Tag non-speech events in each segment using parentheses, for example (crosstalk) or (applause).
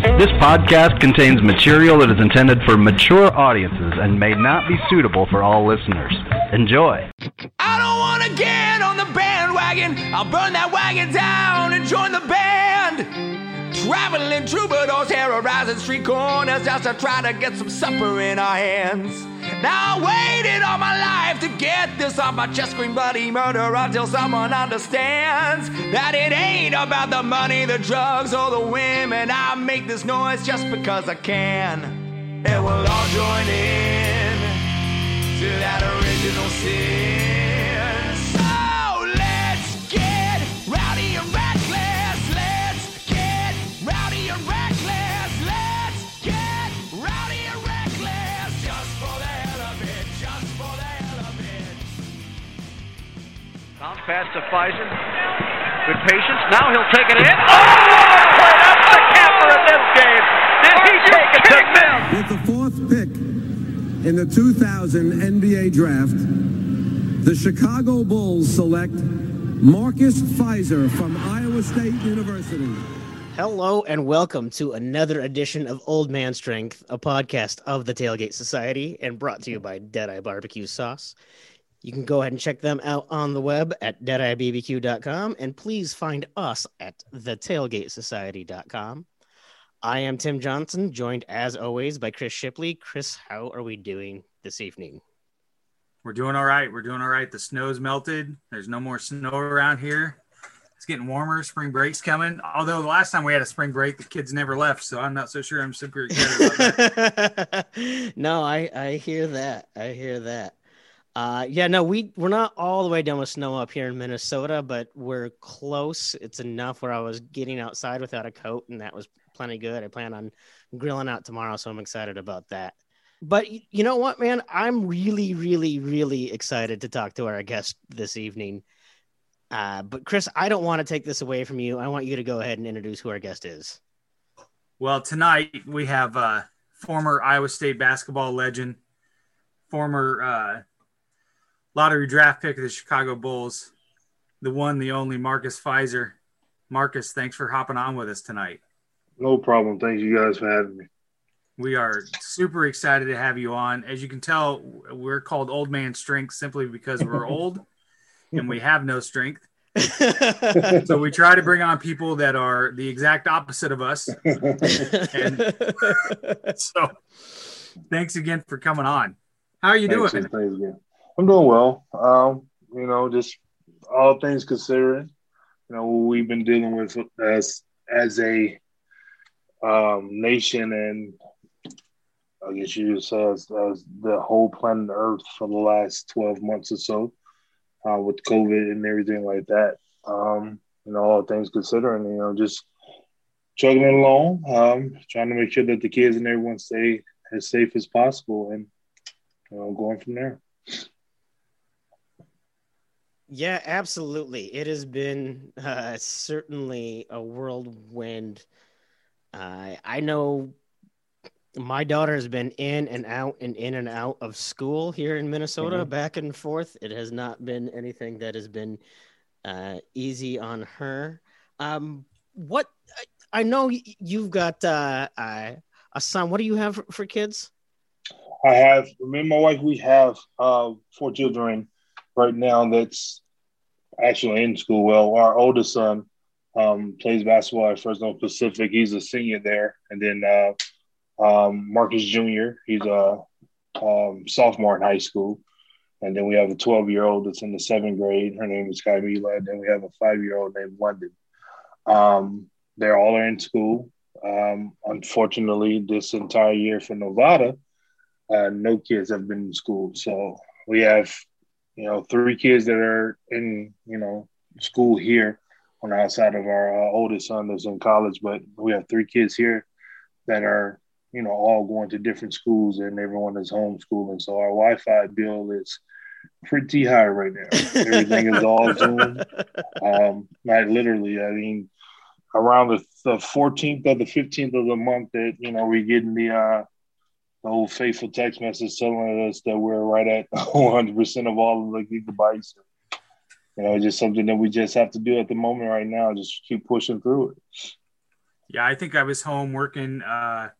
This podcast contains material that is intended for mature audiences and may not be suitable for all listeners. Enjoy. I don't want to get on the bandwagon. I'll burn that wagon down and join the band. Traveling troubadours terrorizing street corners just to try to get some supper in our hands. Now I waited all my life to get this off my chest, scream bloody murder until someone understands that it ain't about the money, the drugs, or the women. I make this noise just because I can, and we'll all join in to that original sin. Bounce pass to Fizer. Good patience. Now he'll take it in. Oh, what a play! That's the capper in this game. Did he take it to Mill? With the fourth pick in the 2000 NBA draft, the Chicago Bulls select Marcus Fizer from Iowa State University. Hello and welcome to another edition of Old Man Strength, a podcast of the Tailgate Society and brought to you by Deadeye Barbecue Sauce. You can go ahead and check them out on the web at deadeyebbq.com and please find us at thetailgatesociety.com. I am Tim Johnson, joined as always by Chris Shipley. Chris, how are we doing this evening? We're doing all right. We're doing all right. The snow's melted. There's no more snow around here. It's getting warmer. Spring break's coming. Although the last time we had a spring break, the kids never left, so I'm not so sure I'm super excited about that. (laughs) no, I I hear that. I hear that. Uh, yeah, no, we we're not all the way done with snow up here in Minnesota, but we're close. It's enough where I was getting outside without a coat, and that was plenty good. I plan on grilling out tomorrow, so I'm excited about that. But you know what, man? I'm really, really, really excited to talk to our guest this evening. Uh, but Chris, I don't want to take this away from you. I want you to go ahead and introduce who our guest is. Well, tonight we have uh, former Iowa State basketball legend, former uh, lottery draft pick of the Chicago Bulls, the one, the only Marcus Fizer. Marcus, thanks for hopping on with us tonight. No problem. Thank you guys for having me. We are super excited to have you on. As you can tell, we're called Old Man Strength simply because we're (laughs) old and we have no strength. (laughs) So we try to bring on people that are the exact opposite of us. And (laughs) so thanks again for coming on. How are you Thanks, doing? thanks again. I'm doing well. Um, you know, just all things considering, you know, what we've been dealing with as as a um, nation and I guess you say as, as the whole planet Earth for the last 12 months or so uh, with COVID and everything like that. Um, you know, all things considering, you know, just chugging along, um, trying to make sure that the kids and everyone stay as safe as possible and you know, going from there. Yeah, absolutely. It has been uh, certainly a whirlwind. Uh, I know my daughter has been in and out and in and out of school here in Minnesota, Mhm. back and forth. It has not been anything that has been uh, easy on her. Um, what I, I know you've got uh, uh, a son. What do you have for, for kids? I have me and my wife. We have uh, four children right now. That's actually in school. Well, our oldest son um, plays basketball at Fresno Pacific. He's a senior there, and then uh, um, Marcus Jr. He's a um, sophomore in high school, and then we have a 12 year old that's in the seventh grade. Her name is Kai Mila, and then we have a five year old named London. Um, they're all in school. Um, unfortunately, this entire year for Nevada, uh, no kids have been in school. So we have, you know, three kids that are in, you know, school here on the outside of our uh, oldest son that's in college. But we have three kids here that are, you know, all going to different schools and everyone is homeschooling. So our Wi-Fi bill is pretty high right now. Everything is all (laughs) Zoom. Um, like literally, I mean, around the, the 14th or the 15th of the month that, you know, we're getting the, uh, the old faithful text message telling us that we're right at (laughs) 100% of all of the gigabytes. You know, just something that we just have to do at the moment right now. Just keep pushing through it. Yeah, I think I was home working uh,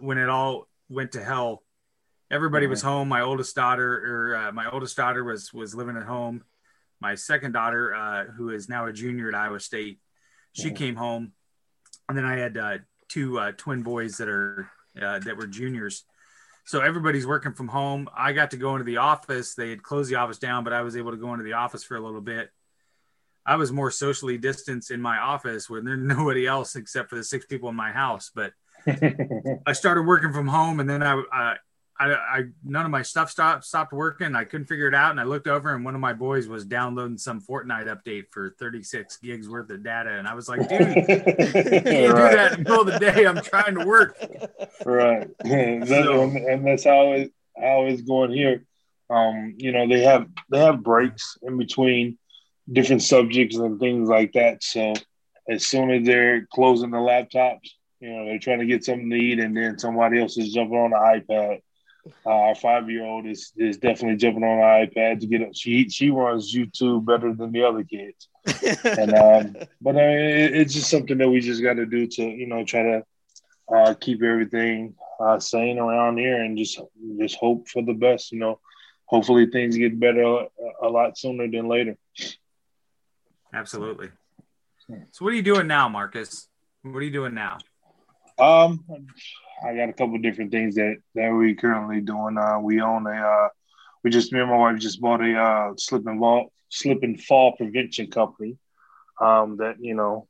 when it all went to hell. Everybody was home. My oldest daughter, or uh, my oldest daughter, was was living at home. My second daughter, uh, who is now a junior at Iowa State, she came home, and then I had uh, two uh, twin boys that are uh, that were juniors. So everybody's working from home. I got to go into the office. They had closed the office down, but I was able to go into the office for a little bit. I was more socially distanced in my office where there's (laughs) nobody else except for the six people in my house. But (laughs) I started working from home, and then I, I, I, I, none of my stuff stopped stopped working. I couldn't figure it out, and I looked over, and one of my boys was downloading some Fortnite update for 36 gigs worth of data, and I was like, "Dude, you can't do (laughs) that in the middle of the day. I'm trying to work." right (laughs) so, and that's how it how it's going here um you know they have they have breaks in between different subjects and things like that so as soon as they're closing the laptops you know they're trying to get something to eat and then somebody else is jumping on the ipad uh, our five year old is is definitely jumping on the ipad to get up she she runs youtube better than the other kids (laughs) and um but uh, it, it's just something that we just got to do to you know try to uh, keep everything uh, sane around here and just just hope for the best. You know, hopefully things get better a, a lot sooner than later. Absolutely. So, what are you doing now, Marcus? What are you doing now? Um, I got a couple different things that that we currently doing. Uh, we own a. Uh, we just me and my wife just bought a uh, slip and fall slip and fall prevention company. Um, that you know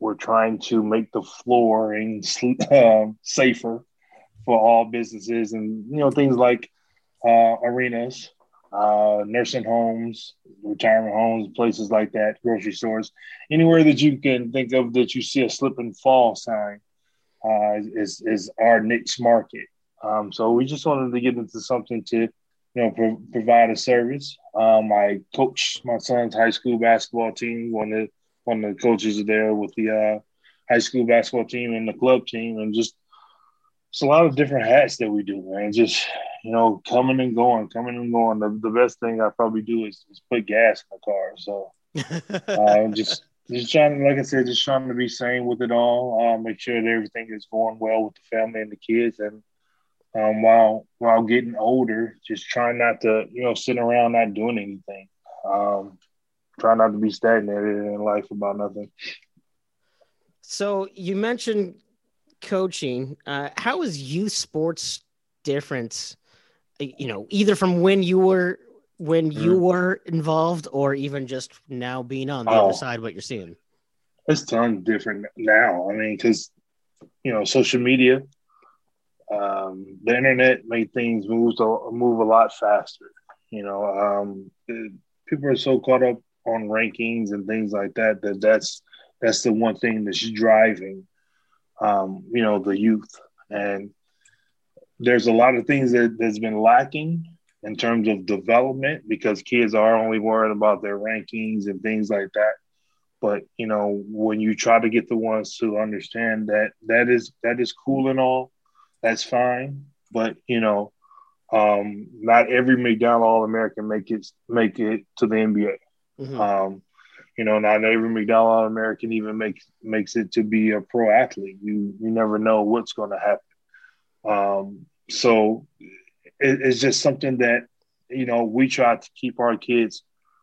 we're trying to make the flooring uh, (laughs) safer for all businesses and you know things like uh, arenas, uh, nursing homes, retirement homes, places like that, grocery stores, anywhere that you can think of that you see a slip and fall sign uh, is is our niche market. Um, so we just wanted to get into something to you know pro- provide a service. Um, I coach my son's high school basketball team. One of one of the coaches are there with the uh, high school basketball team and the club team, and just it's a lot of different hats that we do, man. Just you know, coming and going, coming and going. The, the best thing I probably do is, is put gas in the car. So (laughs) uh, just just trying, like I said, just trying to be sane with it all. Uh, make sure that everything is going well with the family and the kids, and um, while while getting older, just trying not to you know sit around not doing anything. Um, try not to be stagnated in life about nothing. So you mentioned coaching. Uh, how is youth sports different? You know, either from when you were when you mm. were involved, or even just now being on the oh, other side, what you're seeing. It's tons different now. I mean, because you know, social media, um, the internet made things move move a lot faster. You know, um, it, people are so caught up on rankings and things like that that that's that's the one thing that's driving um, you know the youth and there's a lot of things that that's been lacking in terms of development because kids are only worried about their rankings and things like that but you know when you try to get the ones to understand that that is that is cool and all that's fine but you know um, not every McDonald All American make it make it to the NBA. Mm-hmm. Um, you know, not every McDonald All American even makes makes it to be a pro athlete. You you never know what's going to happen. Um, so it, it's just something that you know we try to keep our kids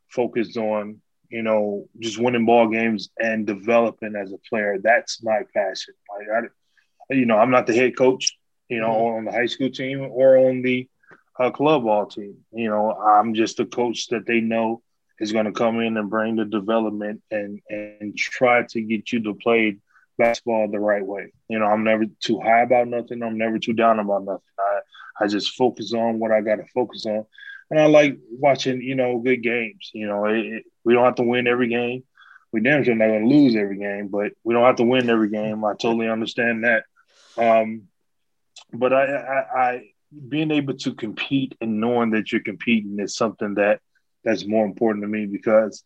focused on. You know, just winning ball games and developing as a player. That's my passion. Like I, you know, I'm not the head coach. You know, mm-hmm. on the high school team or on the uh, club ball team. You know, I'm just a coach that they know is going to come in and bring the development and and try to get you to play basketball the right way. You know, I'm never too high about nothing. I'm never too down about nothing. I I just focus on what I got to focus on, and I like watching you know good games. You know, it, it, we don't have to win every game. We damn sure not going to lose every game, but we don't have to win every game. I totally understand that. Um, but I, I, I being able to compete and knowing that you're competing is something that that's more important to me because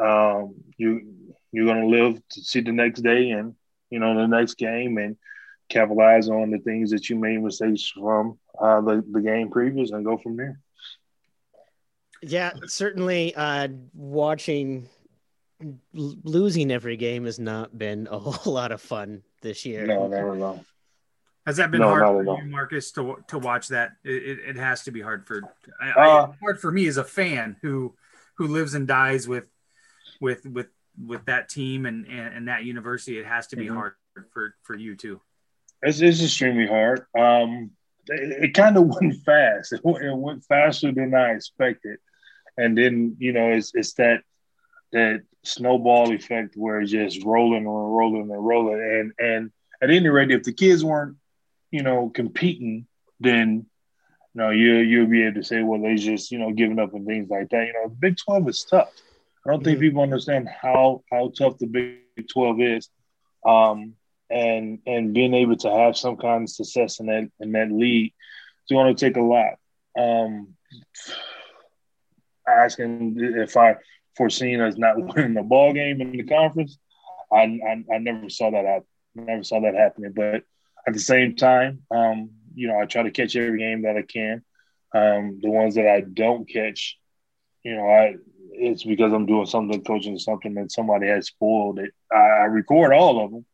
um, you you're gonna live to see the next day and you know the next game and capitalize on the things that you made mistakes from uh, the the game previous and go from there. Yeah, certainly. Uh, watching losing every game has not been a (laughs) whole lot of fun this year. No, never know. Has that been No, hard for you, Marcus, to to watch that? It, it, it has to be hard for I, Uh, I, hard for me as a fan who who lives and dies with with with with that team and and, and that university. It has to be Mhm. hard for for you too. It's, it's extremely hard. Um, it, it kind of (laughs) went fast. It went, it went faster than I expected, and then you know it's it's that that snowball effect where it's just rolling and rolling and rolling. And and at any rate, if the kids weren't you know competing, then you know you you'll be able to say, well, they just you know giving up and things like that. You know, Big Twelve is tough. I don't think people understand how how tough the Big Twelve is. Um, and and being able to have some kind of success in that in that league, it's going to take a lot. Um, asking if I foreseen us not (laughs) winning the ball game in the conference, I, I I never saw that happen. Never saw that happening. But at the same time, um, you know, I try to catch every game that I can. Um, the ones that I don't catch, you know, I it's because I'm doing something, coaching something and somebody has spoiled it. I, I record all of them.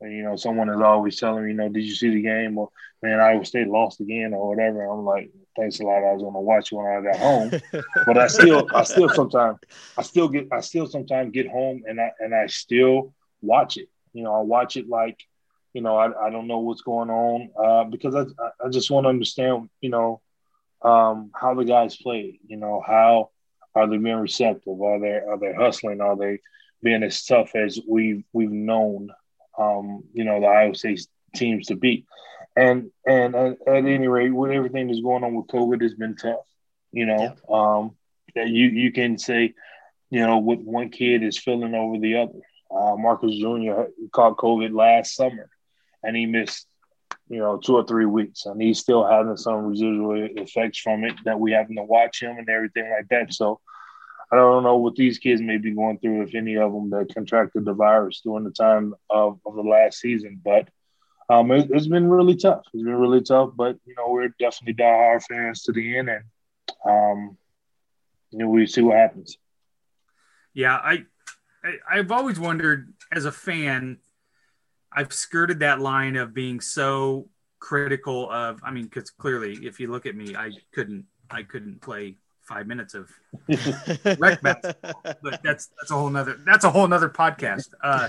And, you know, someone is always telling me, you know, did you see the game? Or, man, Iowa State lost again or whatever. I'm like, thanks a lot. I was going to watch it when I got home. (laughs) but I still, I still sometimes, I still get, I still sometimes get home and I, and I still watch it. You know, I watch it like, you know, I, I don't know what's going on uh, because I, I just want to understand, you know, um, how the guys play, you know, how are they being receptive? Are they, are they hustling? Are they being as tough as we've, we've known um, you know, the Iowa State teams to beat. And and at, at any rate, with everything that's going on with COVID, it's been tough. You know, um, that you you can say, you know, with one kid is filling over the other. Uh, Marcus Jr. caught COVID last summer, and he missed, you know, two or three weeks, and he's still having some residual effects from it that we having to watch him and everything like that. So. I don't know what these kids may be going through, if any of them that contracted the virus during the time of, of the last season. But um, it, has been really tough. It's been really tough. But you know, we're definitely diehard fans to the end, and um, you know, we see what happens. Yeah, I, I I've always wondered as a fan, I've skirted that line of being so critical of. I mean, because clearly, if you look at me, I couldn't I couldn't play five minutes of (laughs) rec basketball, but that's that's a whole nother that's a whole nother podcast. Uh,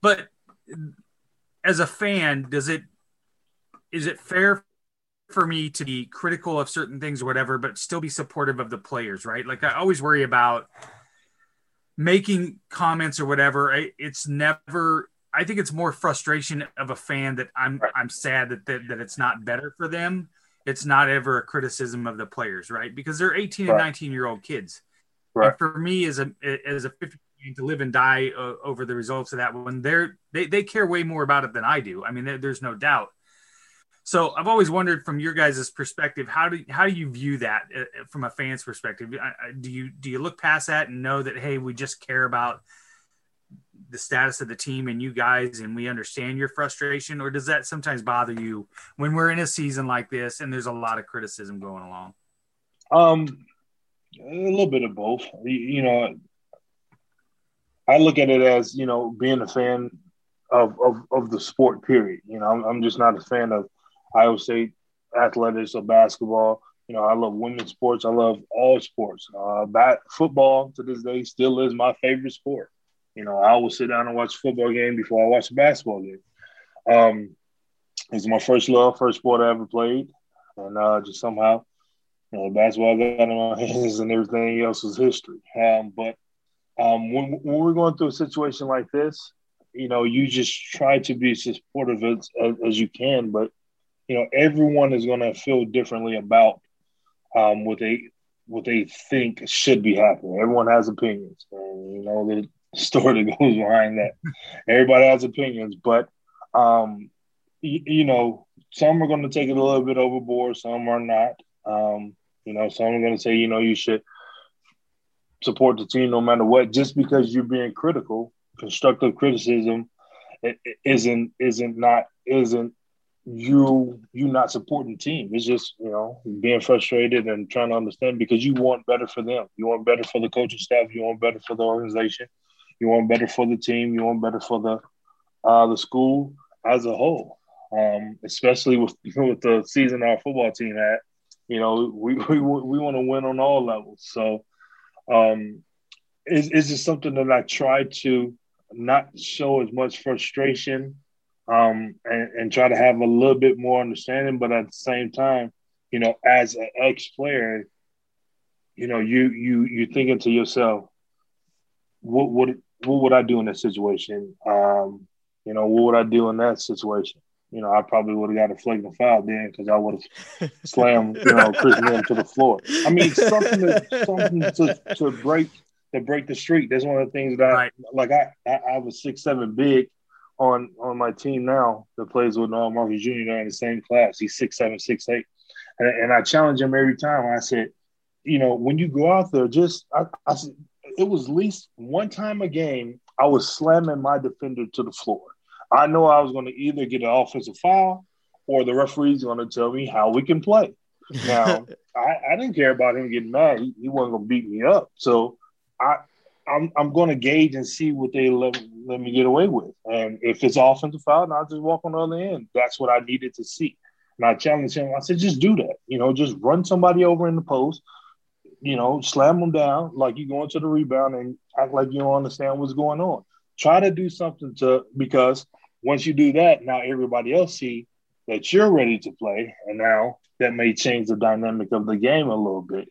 but as a fan, does it is it fair for me to be critical of certain things or whatever, but still be supportive of the players, right? Like I always worry about making comments or whatever. I, it's never. I think it's more frustration of a fan that I'm I'm sad that, that that it's not better for them it's not ever a criticism of the players, right? Because they're 18 Right. and 19 year old kids. Right. And for me, as a as a 50 to live and die uh, over the results of that one, they're they, they care way more about it than I do. I mean, there, there's no doubt. So I've always wondered from your guys' perspective, how do how do you view that uh, from a fan's perspective? I- Do you do you look past that and know that hey, we just care about the status of the team and you guys, and we understand your frustration, or does that sometimes bother you when we're in a season like this and there's a lot of criticism going along? Um, a little bit of both. You, know, I look at it as you know being a fan of of, of the sport. Period. You know, I'm, I'm just not a fan of Iowa State athletics or basketball. You know, I love women's sports. I love all sports. Uh, bat, football to this day still is my favorite sport. You know, I will sit down and watch a football game before I watch a basketball game. Um, it's my first love, first sport I ever played, and uh, just somehow you know, basketball got in my (laughs) hands and everything else was history. Um, but um, when, when we're going through a situation like this, you know, you just try to be as supportive as, as, as you can, but you know, everyone is going to feel differently about um, what they what they think should be happening. Everyone has opinions, and you know story that goes (laughs) behind that. Everybody has opinions, but um, you, you know, some are going to take it a little bit overboard, some are not. Um, you know, some are going to say, you know, you should support the team no matter what. Just because you're being critical, constructive criticism it, it isn't isn't not isn't you you not supporting the team. It's just you know being frustrated and trying to understand because you want better for them. You want better for the coaching staff. You want better for the organization. You want better for the team. You want better for the uh, the school as a whole, um, especially with (laughs) with the season our football team at, You know, we (laughs) we, we want to win on all levels. So um, it's, it's just something that I try to not show as much frustration um, and, and try to have a little bit more understanding, but at the same time, you know, as an ex player, you know, you you you thinking to yourself, what would what would I do in that situation? Um, you know, what would I do in that situation? You know, I probably would have got a flagrant foul then because I would have (laughs) slammed, you know, Chris Mims to the floor. I mean, something to, something to, to break to break the streak. That's one of the things that I right. like. I, I I a six seven big on on my team now that plays with Noel Marcus Jr. They're in the same class. He's six seven six eight, and, and I challenge him every time. I said, you know, when you go out there, just I, I said it was least one time a game I was slamming my defender to the floor. I know I was going to either get an offensive foul or the referee's going to tell me how we can play. Now, (laughs) I, I, didn't care about him getting mad. He, he wasn't going to beat me up. So I, I'm, I'm going to gauge and see what they let, let me get away with. And if it's offensive foul, then I'll just walk on the other end. That's what I needed to see. And I challenged him. I said, just do that. You know, just run somebody over in the post, you know, slam them down like you're going to the rebound and act like you don't understand what's going on. Try to do something to because once you do that, now everybody else see that you're ready to play, and now that may change the dynamic of the game a little bit.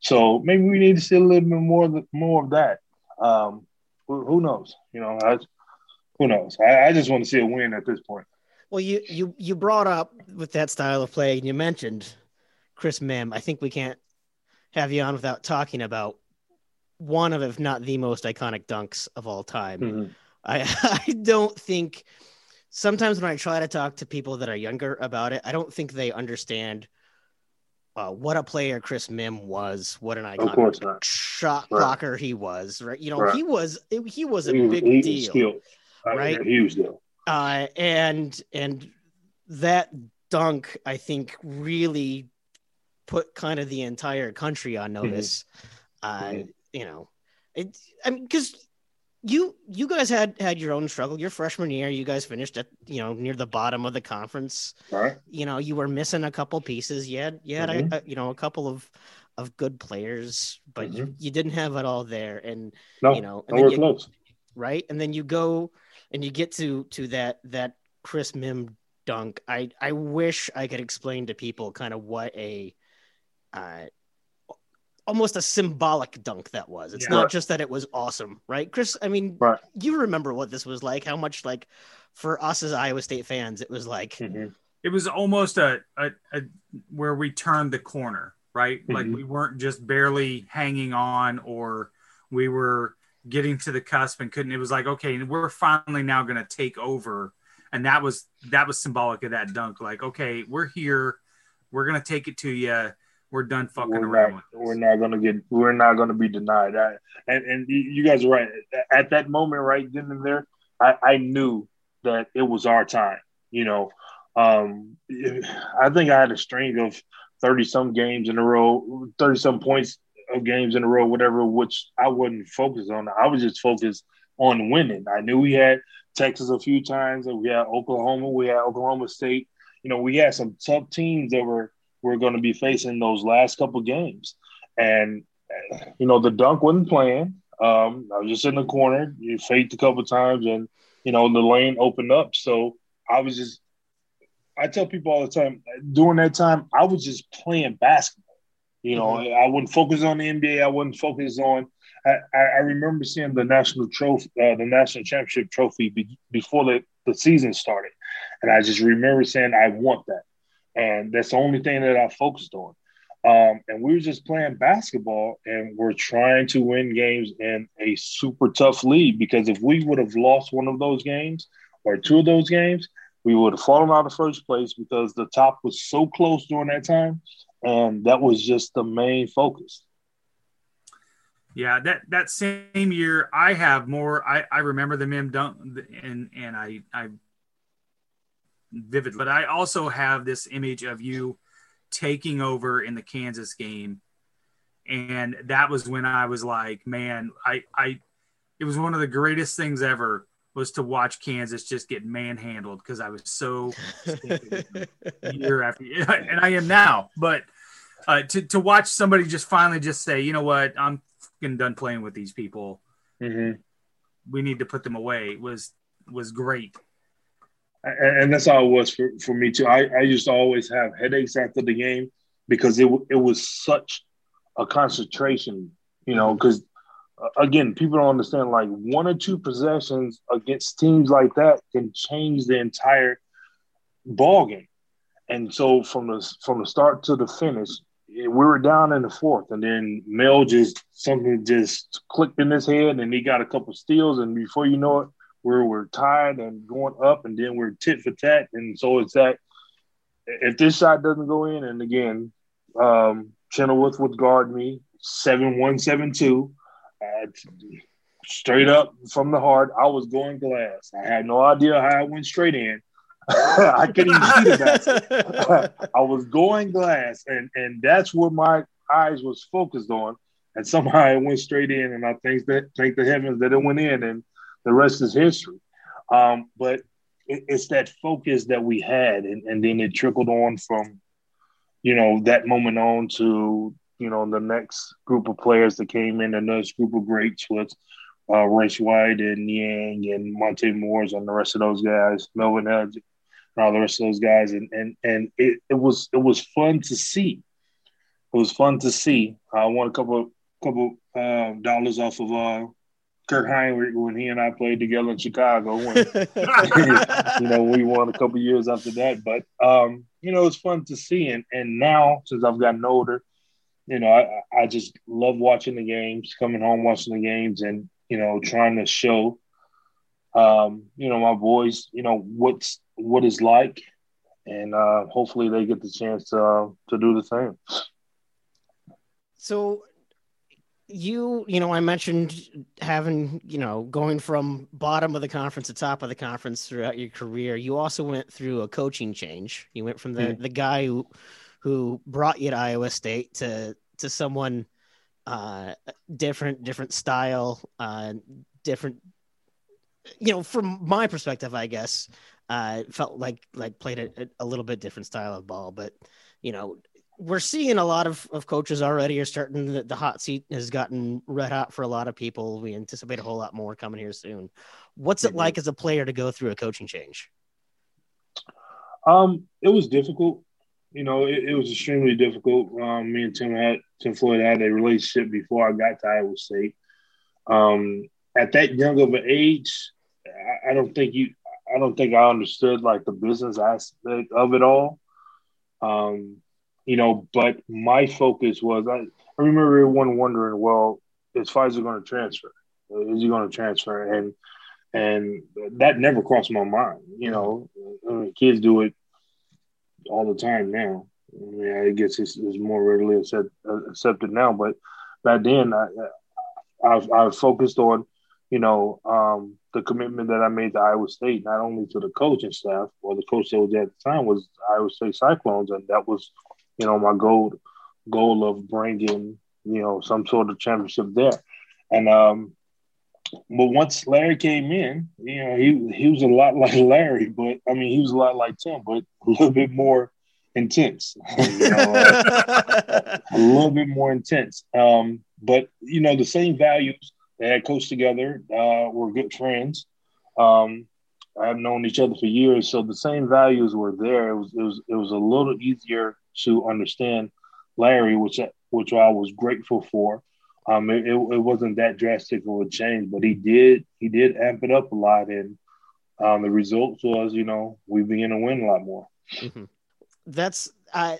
So maybe we need to see a little bit more more of that. Um, who, knows? You know, I, who knows? I, I just want to see a win at this point. Well, you you you brought up with that style of play, and you mentioned Chris Mihm. I think we can't have you on without talking about one of, if not the most iconic dunks of all time. Mm-hmm. I (laughs) I don't think sometimes when I try to talk to people that are younger about it, I don't think they understand uh, what a player Chris Mihm was, what an iconic shot right. blocker he was. Right, you know, right. he was he was a he, big he, deal, still, right? huge deal. Uh, and and that dunk, I think, really put kind of the entire country on mm-hmm. notice. Mm-hmm. Uh, mm-hmm. You know, it. I mean, because you you guys had had your own struggle. Your freshman year, you guys finished at you know near the bottom of the conference. Right. You know, you were missing a couple pieces. You had you had mm-hmm. a, a, you know a couple of of good players, but mm-hmm. you, you didn't have it all there. And no, you know, and then you, close. right? And then you go and you get to to that that Chris Mihm dunk. I I wish I could explain to people kind of what a uh, almost a symbolic dunk that was. It's yeah. not just that it was awesome, right? Chris, I mean, right. you remember what this was like, how much like for us as Iowa State fans, it was like mm-hmm. it was almost a, a, a, where we turned the corner, right? Mm-hmm. Like we weren't just barely hanging on or we were getting to the cusp and couldn't it was like, okay, we're finally now gonna take over. And that was that was symbolic of that dunk. Like, okay, we're here, we're gonna take it to you we're done fucking we're around. Not, we're not gonna get. We're not gonna be denied. I, and and you guys are right. At that moment, right then and there, I, I knew that it was our time. You know, um, I think I had a string of thirty some games in a row, thirty some points of games in a row, whatever. Which I wasn't focused on. I was just focused on winning. I knew we had Texas a few times. We had Oklahoma. We had Oklahoma State. You know, we had some tough teams that were we're going to be facing those last couple games. And, you know, the dunk wasn't playing. Um, I was just in the corner. You faked a couple times and, you know, the lane opened up. So I was just, I tell people all the time, during that time, I was just playing basketball. You know, mm-hmm. I wouldn't focus on the NBA. I wouldn't focus on. I, I remember seeing the national trophy, uh, the national championship trophy be, before the, the season started, and I just remember saying, "I want that." And that's the only thing that I focused on. Um, and we were just playing basketball, and we're trying to win games in a super tough league. Because if we would have lost one of those games or two of those games, we would have fallen out of first place because the top was so close during that time, and that was just the main focus. Yeah, that that same year, I have more. I I remember the Mihm dunk, and and I I vivid. But I also have this image of you taking over in the Kansas game. And that was when I was like, man, I, I, it was one of the greatest things ever was to watch Kansas just get manhandled because I was so (laughs) year after year, (laughs) and I am now. But uh, to to watch somebody just finally just say, you know what, I'm done playing with these people. Mm-hmm. We need to put them away. Was was great. And that's how it was for, for me too. I, I used to always have headaches after the game because it it was such a concentration, you know, because uh, again, people don't understand like one or two possessions against teams like that can change the entire ball game. And so from the from the start to the finish, we were down in the fourth, and then Mel just something just clicked in his head, and he got a couple steals, and before you know it, we we're tied and going up, and then we're tit for tat, and so it's that if this shot doesn't go in, and again, um, Chenowith would guard me seven one seven two straight up from the heart, I was going glass. I had no idea how I went straight in. (laughs) I couldn't even see the basket. (laughs) I was going glass, and and that's where my eyes was focused on. And somehow it went straight in, and I thank that thank the heavens that it went in, and the rest is history. Um, but it, it's that focus that we had, and, and then it trickled on from, you know, that moment on to you know, the next group of players that came in, the next group of greats was uh, White and Yang and Monte Moores and the rest of those guys, Melvin Edge and all the rest of those guys. And and and it, it was it was fun to see. It was fun to see. I won a couple couple uh, dollars off of uh, Kirk Hinrich when he and I played together in Chicago. When, (laughs) (laughs) you know, we won a couple years after that. But um, you know, it's fun to see. And and now since I've gotten older, you know, I, I just love watching the games, coming home watching the games, and you know, trying to show, um, you know, my boys, you know, what's what is like, and uh, hopefully they get the chance to uh, to do the same. So, you, you know, I mentioned having, you know, going from bottom of the conference to top of the conference throughout your career. You also went through a coaching change. You went from the mm-hmm. the guy who who brought you to Iowa State to to someone uh, different, different style, uh, different. You know, from my perspective, I guess, uh, felt like like played a, a little bit different style of ball. But you know, we're seeing a lot of, of coaches already are starting the, the hot seat has gotten red hot for a lot of people. We anticipate a whole lot more coming here soon. What's it like as a player to go through a coaching change? Um, it was difficult you know, it, it was extremely difficult. Um, me and Tim had Tim Floyd had a relationship before I got to Iowa State. Um, at that young of an age, I, I, don't think you, I don't think I understood like the business aspect of it all. Um, you know, but my focus was I, I remember everyone wondering, well, is Fizer going to transfer? Is he going to transfer? And and that never crossed my mind. You know, I mean, kids do it all the time now. I mean, I guess it's, it's more readily accept, accepted now, but back then I, I, I focused on, you know, um, the commitment that I made to Iowa State, not only to the coaching staff or the coach that was at the time was Iowa State Cyclones, and that was, you know, my goal goal of bringing, you know, some sort of championship there. And um, but once Larry came in, you know, he he was a lot (laughs) like Larry, but I mean, he was a lot like Tim, but a little bit more intense. (laughs) You know, uh, (laughs) a little bit more intense. Um, but you know, the same values. They had coached together. Uh, were good friends. Um, I've known each other for years, so the same values were there. It was it was it was a little easier to understand Larry, which which I was grateful for. Um, it, it, it, wasn't that drastic of a change, but he did he did amp it up a lot, and um, the result was, you know, we began to win a lot more. Mm-hmm. That's uh,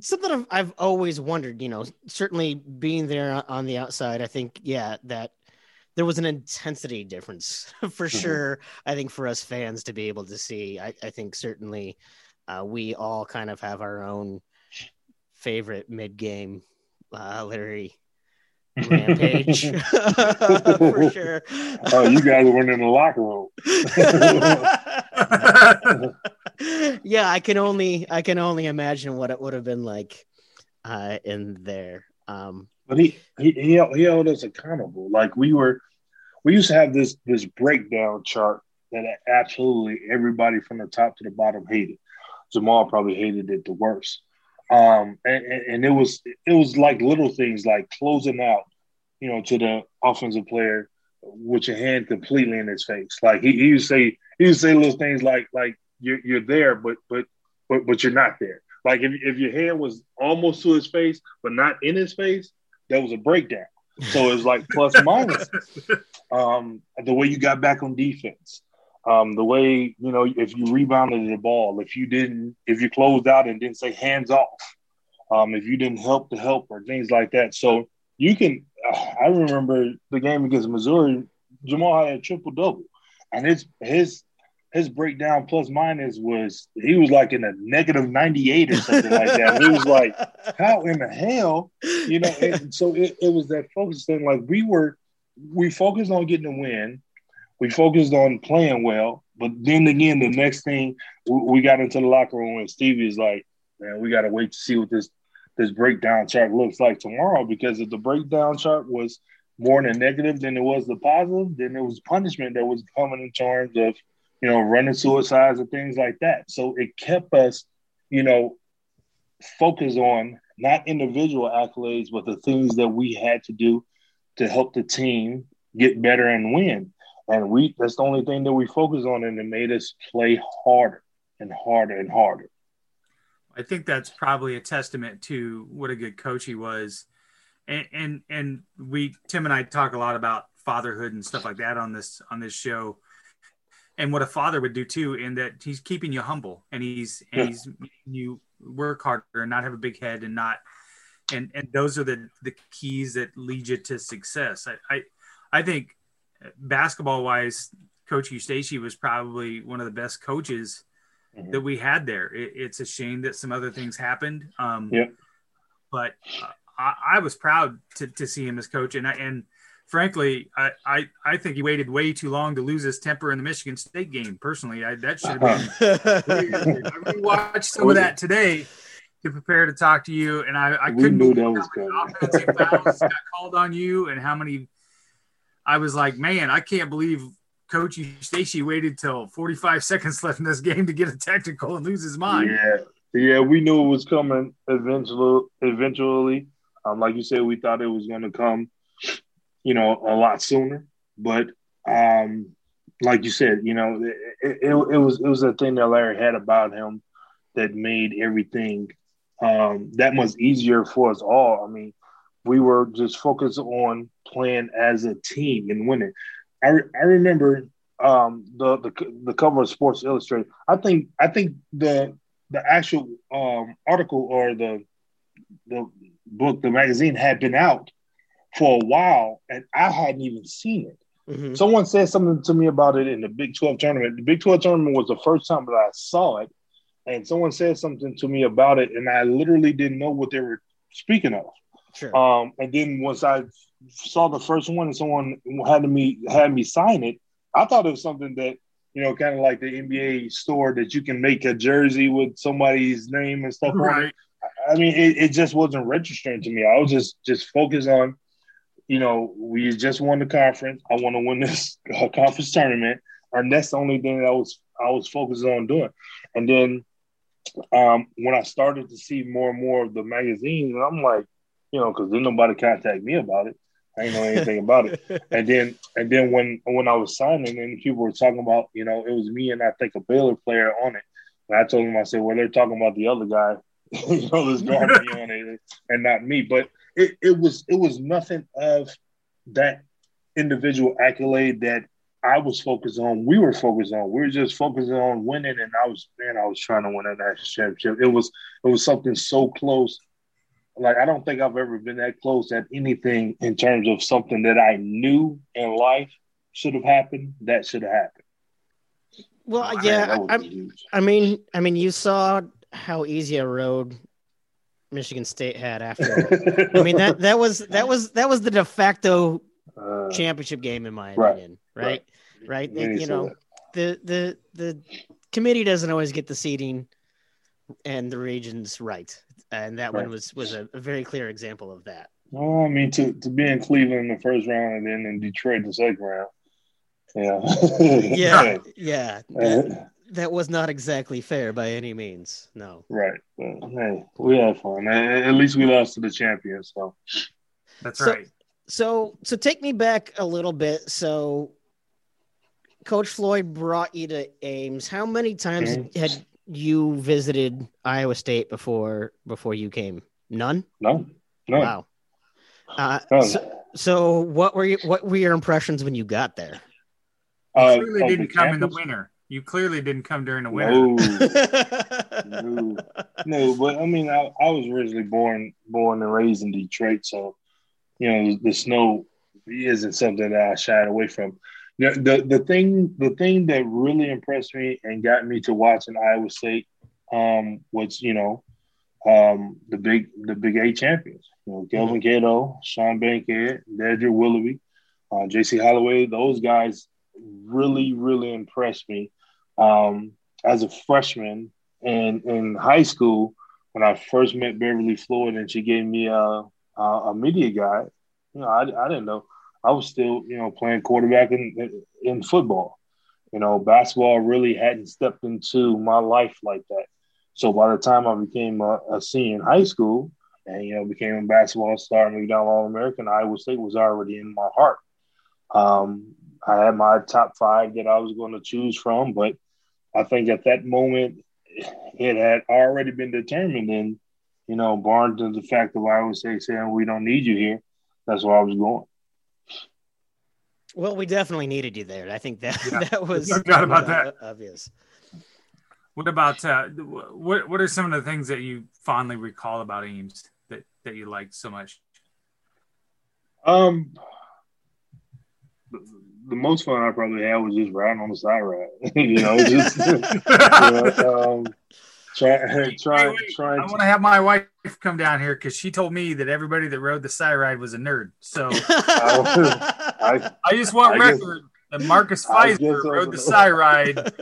something I've, I've always wondered. You know, certainly being there on the outside, I think, yeah, that there was an intensity difference (laughs) for mm-hmm. sure. I think for us fans to be able to see, I, I think certainly uh, we all kind of have our own favorite mid game, uh, Larry (laughs) rampage (laughs) for sure. Oh, you guys went in the locker room. (laughs) yeah, I can only I can only imagine what it would have been like uh, in there. Um, but he, he he he held us accountable. Like we were, we used to have this this breakdown chart that absolutely everybody from the top to the bottom hated. Jamal probably hated it the worst. Um, and, and it was it was like little things like closing out, you know, to the offensive player with your hand completely in his face. Like he, he would say he would say little things like like you're you're there, but but but but you're not there. Like if, if your hand was almost to his face, but not in his face, that was a breakdown. So it was like plus minus. (laughs) Um, the way you got back on defense, um, the way you know if you rebounded the ball, if you didn't, if you closed out and didn't say hands off, um, if you didn't help the helper, things like that. So you can. I remember the game against Missouri. Jamal had a triple double, and his his his breakdown plus minus was he was like in a negative 98 or something like that. He was like, how in the hell? You know, so it, it was that focus thing. Like we were we focused on getting a win, we focused on playing well, but then again, the next thing we got into the locker room and Stevie is like, man, we gotta wait to see what this this breakdown chart looks like tomorrow because if the breakdown chart was more than negative than it was the positive, then it was punishment that was coming in terms of you know, running suicides and things like that. So it kept us, you know, focused on not individual accolades, but the things that we had to do to help the team get better and win. And we that's the only thing that we focus on, and it made us play harder and harder and harder. I think that's probably a testament to what a good coach he was. And and and we Tim and I talk a lot about fatherhood and stuff like that on this on this show and what a father would do too in that he's keeping you humble and he's and he's you work harder and not have a big head and not and and those are the the keys that lead you to success i i, I think basketball wise coach Eustachy was probably one of the best coaches mm-hmm. that we had there it, it's a shame that some other things happened um yeah. but uh, I, I was proud to, to see him as coach and I, and frankly, I, I, I think he waited way too long to lose his temper in the Michigan State game. Personally, I, that should have been. (laughs) I rewatched some of that today to prepare to talk to you, and I, I couldn't believe that was offensive fouls got called on you, and how many. I was like, man, I can't believe Coach Eustachy waited till 45 seconds left in this game to get a technical and lose his mind. Yeah, yeah, we knew it was coming eventually. Eventually, um, like you said, we thought it was going to come you know, a lot sooner. But um, like you said, you know, it, it, it, was it was a thing that Larry had about him that made everything um, that much easier for us all. I mean, we were just focused on playing as a team and winning. I, re- I remember um, the, the the cover of Sports Illustrated. I think I think the the actual um, article or the the book, the magazine had been out for a while, and I hadn't even seen it. Mm-hmm. Someone said something to me about it in the Big 12 tournament. The Big 12 tournament was the first time that I saw it, and someone said something to me about it, and I literally didn't know what they were speaking of. Sure. Um, and then once I saw the first one, and someone had me had me sign it, I thought it was something that you know, kind of like the NBA store that you can make a jersey with somebody's name and stuff right. on it. I mean, it, it just wasn't registering to me. I was just just focused on you know, we just won the conference. I want to win this (laughs) uh, conference tournament, and that's the only thing that I was I was focused on doing. And then um, when I started to see more and more of the magazines, and I'm like, you know, because then nobody contact me about it. I didn't know anything about it. (laughs) And then and then when when I was signing, and people were talking about, you know, it was me and I think a Baylor player on it. And I told them, I said, well, they're talking about the other guy, (laughs) you know, this guard on it, and not me. But it, it was it was nothing of that individual accolade that I was focused on. We were focused on. We were just focusing on winning, and I was man, I was trying to win a national championship. It was it was something so close. Like I don't think I've ever been that close at anything in terms of something that I knew in life should have happened. That should have happened. Well, yeah, I, I mean, I mean, you saw how easy a road Michigan State had after. I mean that that was that was that was the de facto (laughs) uh, championship game in my opinion, right? Right. right? you know, the the the committee doesn't always get the seating and the regions right, and that right. one was was a, a, very clear example of that. Well, I mean, to to be in Cleveland in the first round and then in Detroit the second round, Yeah. (laughs) Yeah, yeah. That, that was not exactly fair by any means. No. Right. Well, hey, we had fun. At least we lost to the champions. So That's So- right. So so take me back a little bit. So Coach Floyd brought you to Ames. How many times Mhm. had you visited Iowa State before before you came? None. no, no, Wow. Uh, no. so, so what were you, what were your impressions when you got there? Uh, clearly didn't the come in the winter. You clearly didn't come during the winter. No, (laughs) no, no. But I mean, I, I was originally born born and raised in Detroit, so you know the, snow isn't something that I shied away from. The, the the thing the thing that really impressed me and got me to watch watching Iowa State um, was you know um, the big the Big Eight champions. You know, Kelvin Cato, Shawn Bankhead, Dedric Willoughby, uh, Jacy Holloway. Those guys really really impressed me. Um, as a freshman in in high school, when I first met Beverly Floyd and she gave me a a, a media guide, you know, I, I didn't know. I was still, you know, playing quarterback in in football. You know, basketball really hadn't stepped into my life like that. So by the time I became a, a senior in high school and you know became a basketball star, McDonald All American, Iowa State was already in my heart. Um, I had my top five that I was going to choose from, but I think at that moment it had already been determined. And you know, barring to the fact of Iowa State saying we don't need you here, that's where I was going. Well, we definitely needed you there. I think that (laughs) Yeah. that was No doubt about that. obvious. What about uh, what? What are some of the things that you fondly recall about Ames that that you liked so much? Um, the, the most fun I probably had was just riding on the side ride. (laughs) you know, just (laughs) you know, um, try, Wait, trying, wait, trying. I want to have my wife come down here because she told me that everybody that rode the side ride was a nerd. So (laughs) I, I just want I guess- record that Marcus guess Fizer rode the side (laughs) ride.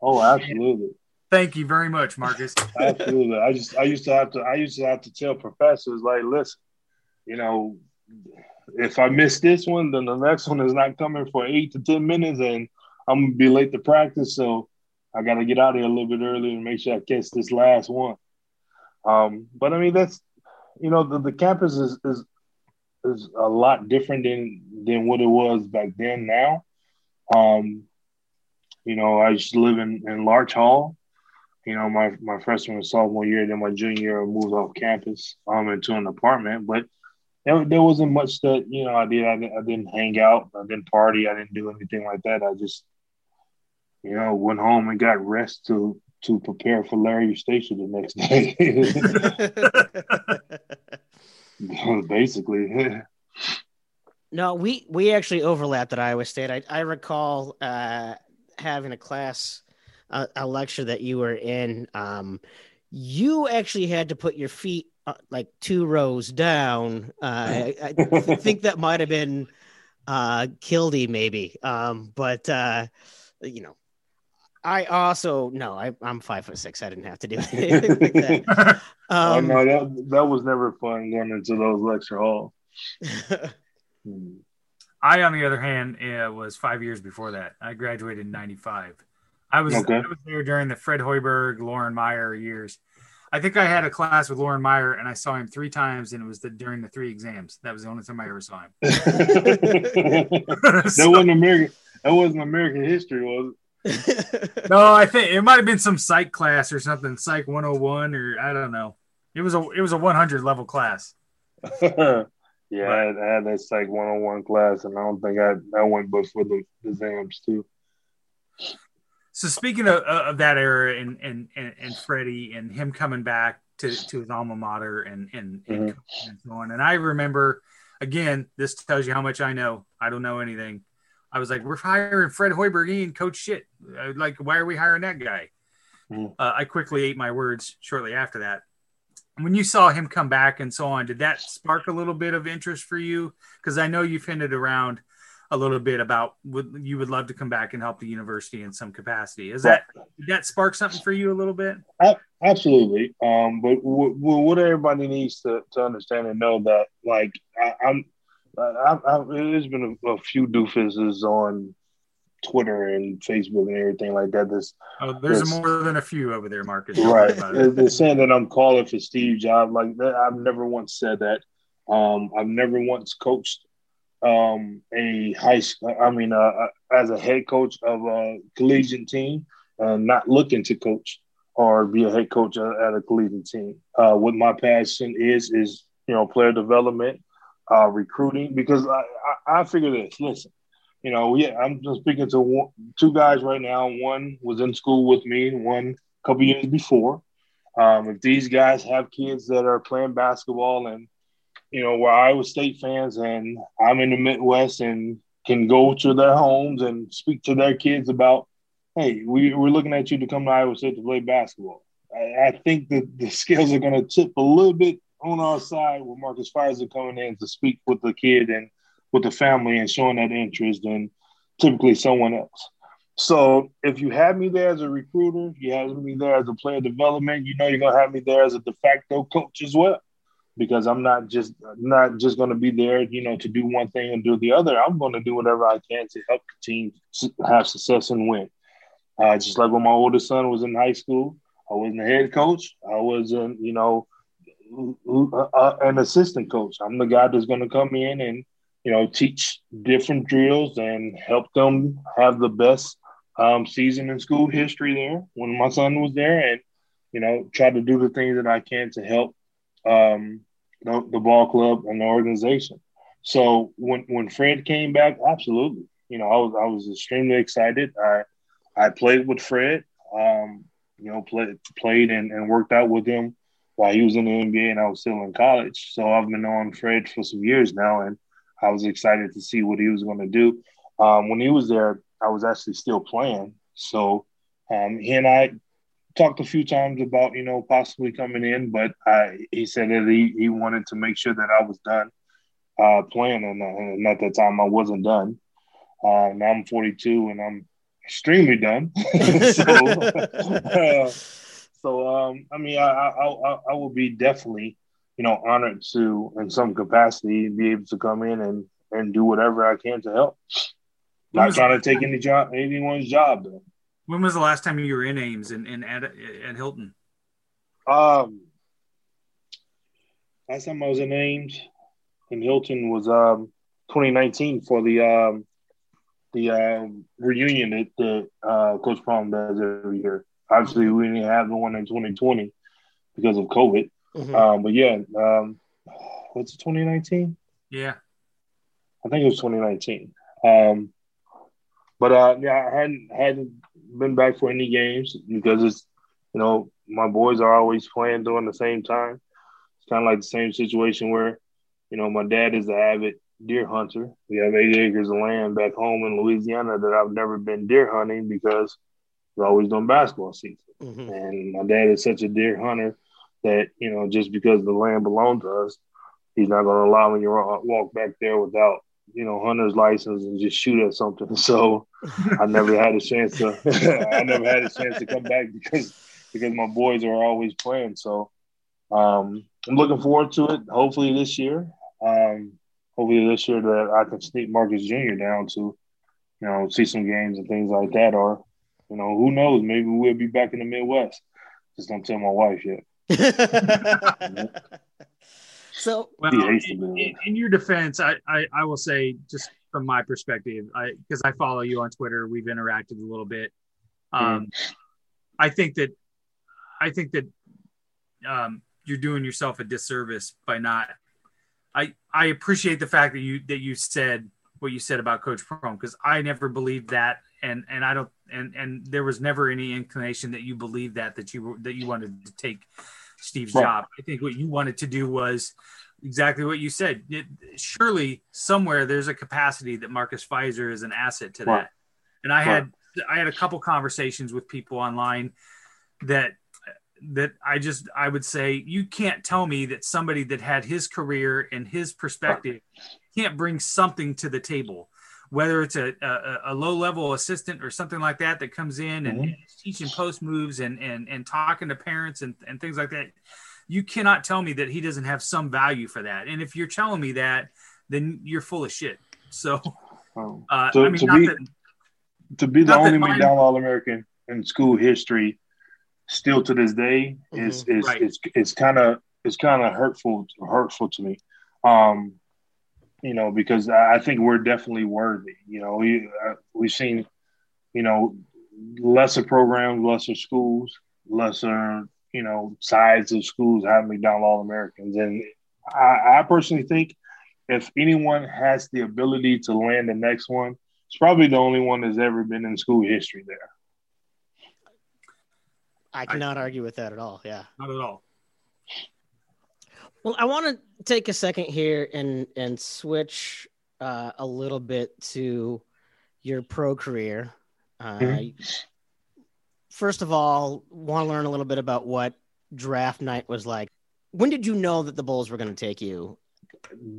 oh, absolutely. Thank you very much, Marcus. Absolutely. I just I used to have to I used to have to tell professors like, listen, you know, if I miss this one, then the next one is not coming for eight to ten minutes, and I'm gonna be late to practice. So I got to get out of here a little bit early and make sure I catch this last one. Um, but I mean, that's you know, the, the campus is is is a lot different than than what it was back then. Now, um, you know, I to live in in Larch Hall you know, my my freshman and sophomore year, then my junior year, I moved off campus um into an apartment. But there, there wasn't much that you know I did. I, I didn't hang out. I didn't party. I didn't do anything like that. I just you know went home and got rest to to prepare for Larry Station the next day. (laughs) Basically, No, we we actually overlapped at Iowa State. I I recall uh, having a class, a, a lecture that you were in. Um, you actually had to put your feet uh, like two rows down. Uh, I, I (laughs) th- think that might have been uh, Kildee, maybe. Um, but uh, you know, I also no, I, I'm five foot six. I didn't have to do (laughs) anything like that. (laughs) oh Um, no, that that was never fun going into those lecture halls. (laughs) Hmm. I, on the other hand, uh, was five years before that. I graduated in '95. I was Okay. I was there during the Fred Hoiberg, Loren Meyer years. I think I had a class with Loren Meyer, and I saw him three times, and it was the, during the three exams. That was the only time I ever saw him. that wasn't American. That wasn't American history, was no, I think it might have been some psych class or something, psych 101 or I don't know. It was a it was a 100 level class. (laughs) yeah, I had, I had that psych one on one class, and I don't think I I went but for the exams too. So speaking of, of that era and, and and and Freddie and him coming back to, to his alma mater and and, Mhm. and so on, and I remember again, this tells you how much I know. I don't know anything. I was like, we're hiring Fred Hoiberg. Ain't coach shit. Like, why are we hiring that guy? Mhm. Uh, I quickly ate my words shortly after that. When you saw him come back and so on, did that spark a little bit of interest for you? Because I know you've hinted around a little bit about would you would love to come back and help the university in some capacity. Is that did that spark something for you a little bit? Absolutely. Um, but w- w- what everybody needs to, to understand and know that, like, I, I'm, I, I, there's been a, a few doofuses on Twitter and Facebook and everything like that. This oh, there's more than a few over there, Marcus. Right. They're saying that I'm calling for Steve's job. Like that, I've never once said that. Um, I've never once coached um, a high school. I mean, uh, uh, as a head coach of a collegiate team, and not looking to coach or be a head coach at a collegiate team. Uh, what my passion is is you know player development, uh, recruiting. Because I, I, I figure this. Listen, you know, yeah, I'm just speaking to one, two guys right now. One was in school with me, one a couple years before. Um, if these guys have kids that are playing basketball and you know we're Iowa State fans, and I'm in the Midwest and can go to their homes and speak to their kids about, hey, we, we're looking at you to come to Iowa State to play basketball. I, I think that the (laughs) scales are going to tip a little bit on our side with Marcus Fizer coming in to speak with the kid and with the family and showing that interest and typically someone else. So if you have me there as a recruiter, you have me there as a player development, you know you're gonna have me there as a de facto coach as well. Because I'm not just not just gonna be there, you know, to do one thing and do the other. I'm gonna do whatever I can to help the team have success and win. Uh, just like when my oldest son was in high school, I wasn't a head coach. I wasn't, you know, uh, an assistant coach. I'm the guy that's going to come in and you know, teach different drills and help them have the best um, season in school history there when my son was there, and you know, try to do the things that I can to help um, the, the ball club and the organization. So when when Fred came back, absolutely, you know, I was I was extremely excited. I I played with Fred, um, you know, played played and, and worked out with him while he was in the NBA and I was still in college. So I've been on Fred for some years now, and I was excited to see what he was going to do. Um, when he was there, I was actually still playing. So um, he and I talked a few times about, you know, possibly coming in, but I, he said that he, he wanted to make sure that I was done uh, playing. And, and, at that time, I wasn't done. Uh, now I'm 42 and I'm extremely done. (laughs) so, (laughs) uh, so um, I mean, I, I, I, I will be definitely you know, honored to, in some capacity, be able to come in and and do whatever I can to help. Not trying to take any job, anyone's job though. When was the last time you were in Ames and, and at, at Hilton? Um, last time I was in Ames in Hilton was um 2019 for the um the um, reunion that the uh, Coach Prohm does every year. Obviously, we didn't have the one in 2020 because of COVID. Mm-hmm. Um, but yeah, um, what's it, 2019? Yeah. I think it was 2019. Um, but uh, yeah, I hadn't hadn't been back for any games because it's you know my boys are always playing during the same time. It's kind of like the same situation where you know my dad is an avid deer hunter. We have eight acres of land back home in Louisiana that I've never been deer hunting because we're always doing basketball season. Mm-hmm. And my dad is such a deer hunter that you know just because the land belongs to us, he's not going to allow me to walk back there without you know hunter's license and just shoot at something. (laughs) So I never had a chance to (laughs) I never had a chance to come back because because my boys are always playing. So um, I'm looking forward to it. Hopefully this year. Um, hopefully this year that I can sneak Marcus Jr. down to, you know, see some games and things like that. Or, you know, who knows? Maybe we'll be back in the Midwest. Just don't tell my wife yet. (laughs) so, well, in, in, your defense, I, I, I will say just from my perspective, I because I follow you on Twitter, we've interacted a little bit. Um, mm. I think that I think that um, you're doing yourself a disservice by not. I I appreciate the fact that you that you said what you said about Coach Prohm because I never believed that, and and I don't and and there was never any inclination that you believed that that you that you wanted to take Steve's right. job. I think what you wanted to do was exactly what you said. It, surely somewhere there's a capacity that Marcus Fizer is an asset to right. that. And I right. had I had a couple conversations with people online that that I just I would say you can't tell me that somebody that had his career and his perspective can't bring something to the table whether it's a, a, a, low level assistant or something like that that comes in and, mm-hmm. and teaching post moves and, and, and talking to parents and, and things like that, you cannot tell me that he doesn't have some value for that. And if you're telling me that, then you're full of shit. So, (laughs) uh, to, I mean, to not be, that, to be the only McDonald All American in school history, still to this day, is is Right. it's it's kind of it's kind of hurtful hurtful to me. Um, you know, because I I think we're definitely worthy. You know, we uh, we've seen, you know, lesser programs, lesser schools, lesser you know size of schools have McDonald All Americans, and I, I personally think if anyone has the ability to land the next one, it's probably the only one that's ever been in school history there. I cannot argue with that at all. Yeah. Not at all. Well, I want to take a second here and and switch uh, a little bit to your pro career. Uh, Mhm. First of all, want to learn a little bit about what draft night was like. When did you know that the Bulls were going to take you?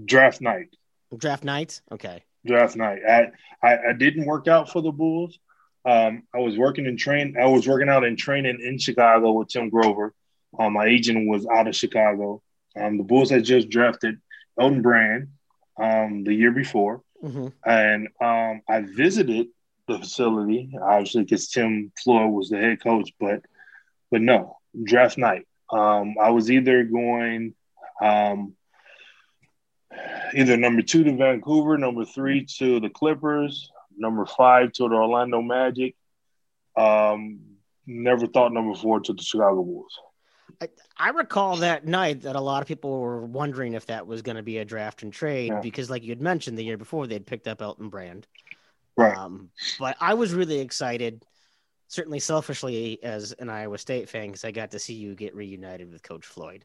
Draft night. Draft night. Okay. draft night. I, I I didn't work out for the Bulls. Um, I was working in train. I was working out in training in Chicago with Tim Grover. Um, my agent was out of Chicago. Um, the Bulls had just drafted Elton Brand um, the year before, hmm and um, I visited the facility obviously because Tim Floyd was the head coach. But but no draft night. Um, I was either going. Um, either number two to Vancouver, number three to the Clippers, number five to the Orlando Magic. Um, never thought number four to the Chicago Bulls. I recall that night that a lot of people were wondering if that was going to be a draft and trade Yeah. because, like you had mentioned, the year before they'd picked up Elton Brand. Right. Um, but I was really excited, certainly selfishly as an Iowa State fan, because I got to see you get reunited with Coach Floyd.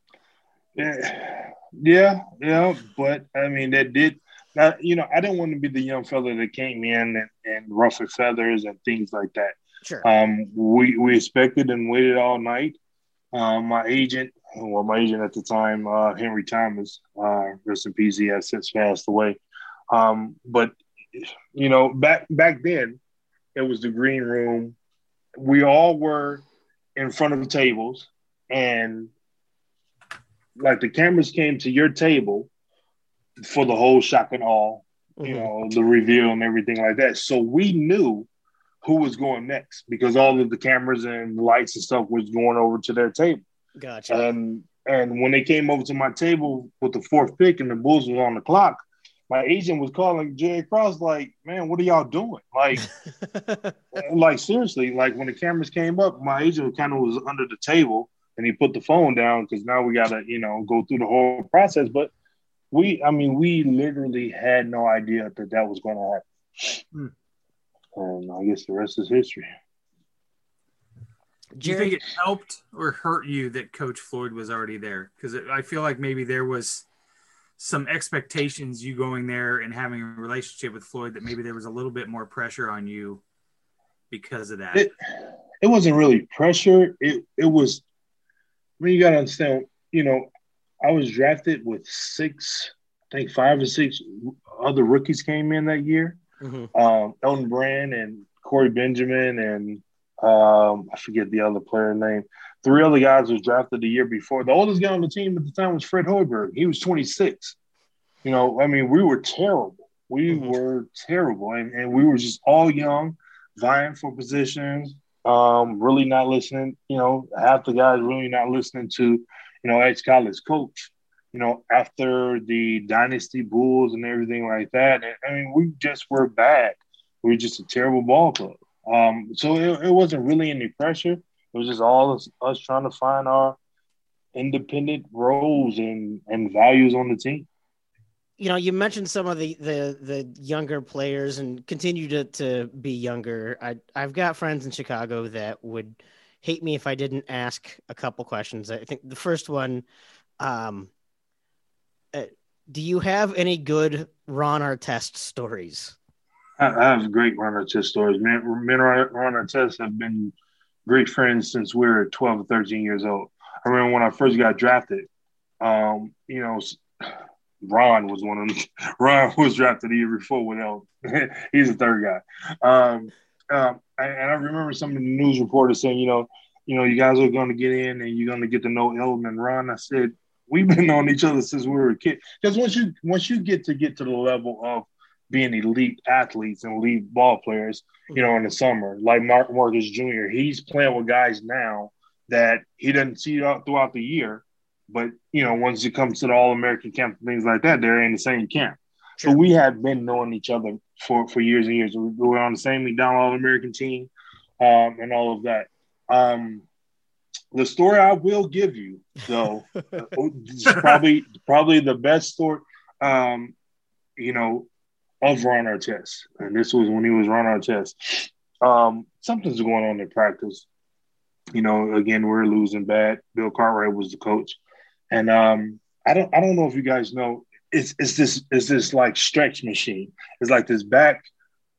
Yeah, yeah, yeah. But I mean, that did. That, you know, I didn't want to be the young fella that came in and, and ruffled feathers and things like that. Sure. Um, we we expected and waited all night. Um, my agent, well, my agent at the time, uh, Henry Thomas, uh, rest in peace, he has since passed away. Um, but you know, back back then, it was the green room. We all were in front of the tables, and like the cameras came to your table for the whole shock and awe, you know, the reveal and everything like that. So we knew who was going next because all of the cameras and lights and stuff was going over to their table. Gotcha. And and when they came over to my table with the fourth pick and the Bulls was on the clock, my agent was calling Jerry Krause like, "Man, what are y'all doing?" Like, (laughs) like seriously, like when the cameras came up, my agent kind of was under the table and he put the phone down because now we gotta, you know, go through the whole process. But we, I mean, we literally had no idea that that was going to happen. Hmm. And I guess the rest is history. Do you think it helped or hurt you that Coach Floyd was already there? Because I feel like maybe there was some expectations you going there and having a relationship with Floyd that maybe there was a little bit more pressure on you because of that. It, it wasn't really pressure. It it was. I mean, you got to understand. You know, I was drafted with six, I think five or six other rookies came in that year. Mhm. Um, Elton Brand and Corey Benjamin and um, I forget the other player name. Three other guys was drafted the year before. The oldest guy on the team at the time was Fred Hoiberg. He was 26. You know, I mean, we were terrible. We Mhm. were terrible, and, and we were just all young, vying for positions. Um, really not listening. You know, half the guys really not listening to, you know, ex college coach. You know, after the dynasty Bulls and everything like that. I mean, we just were bad. We were just a terrible ball club. Um, so it, it wasn't really any pressure. It was just all us, us trying to find our independent roles and, and values on the team. you know, you mentioned some of the the the younger players and continue to to be younger. I I've got friends in Chicago that would hate me if I didn't ask a couple questions. I think the first one, um, uh, do you have any good Ron Artest stories? I, have great Ron Artest stories. Me and Ron Artest have been great friends since we were 12 or 13 years old. I remember when I first got drafted, um, you know, (sighs) Ron was one of them. (laughs) Ron was drafted the year before with Elton. (laughs) He's the third guy. Um, um, and, I remember some of the news reporters saying, you know, you know, you guys are going to get in and you're going to get to know Elton and Ron. I said, we've been on each other since we were a kid. Because once you once you get to get to the level of being elite athletes and elite ball players, you know, in the summer. Like Mark Marcus Jr., he's playing with guys now that he doesn't see throughout the year. But, you know, once it comes to the All American camp and things like that, they're in the same camp. Sure. So we have been knowing each other for, for years and years. We were on the same McDonald All American team um, and all of that. Um, the story I will give you, though, (laughs) is probably probably the best story, um, you know, of Ron Artest. And this was when he was Ron Artest. Um, something's going on in practice. You know, again, we're losing bad. Bill Cartwright was the coach, and um, I don't I don't know if you guys know. It's it's this is this like stretch machine. It's like this back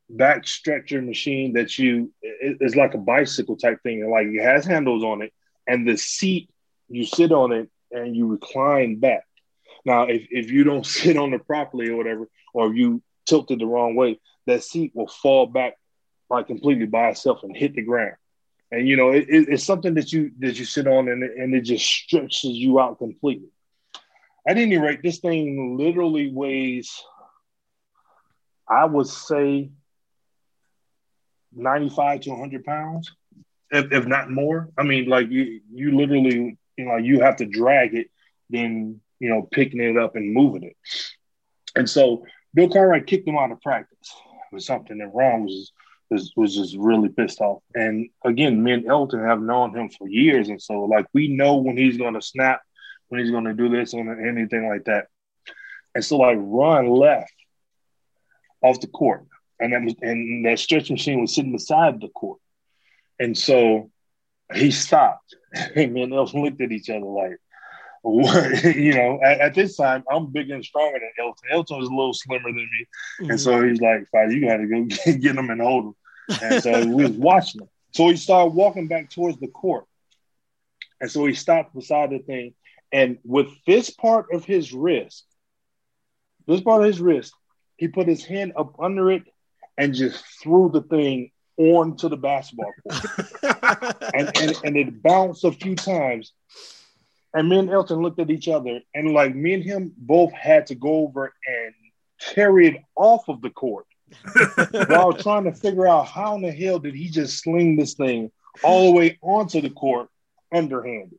back stretcher machine that you it's like a bicycle type thing. And like it has handles on it, and the seat you sit on it and you recline back. Now, if, if you don't (laughs) sit on it properly or whatever, or you tilted the wrong way, that seat will fall back like completely by itself and hit the ground. And you know, it, it, it's something that you that you sit on and, and it just stretches you out completely. At any rate, this thing literally weighs, I would say, 95 to 100 pounds if, if not more. I mean, like you, you literally, you know, you have to drag it, then you know, picking it up and moving it. And so Bill Cartwright kicked him out of practice with something that Ron was was was just really pissed off. And again, me and Elton have known him for years, and so like we know when he's going to snap, when he's going to do this or anything like that. And so like Ron left off the court, and that was, and that stretch machine was sitting beside the court. And so he stopped. And me and Elton looked at each other like, what? (laughs) you know, at, at, this time, I'm bigger and stronger than Elton. Elton was a little slimmer than me. Mm-hmm. And so he's like, Fine, you got to go (laughs) get, get him and hold him. And so we was watching him. So he started walking back towards the court. And so he stopped beside the thing. And with this part of his wrist, this part of his wrist, he put his hand up under it and just threw the thing onto the basketball court. (laughs) and, and, and it bounced a few times. And me and Elton looked at each other, and like me and him both had to go over and carry it off of the court (laughs) while trying to figure out how in the hell did he just sling this thing all the way onto the court underhanded.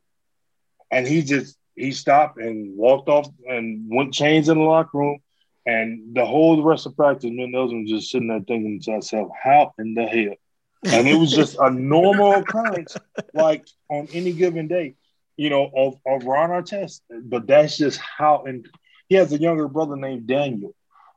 And he just he stopped and walked off and went changed in the locker room. And the whole rest of practice, me and Elton was just sitting there thinking to ourselves, how in the hell? And it was (laughs) just a normal occurrence, like on any given day, you know, of, of Ron Artest. But that's just how, and he has a younger brother named Daniel,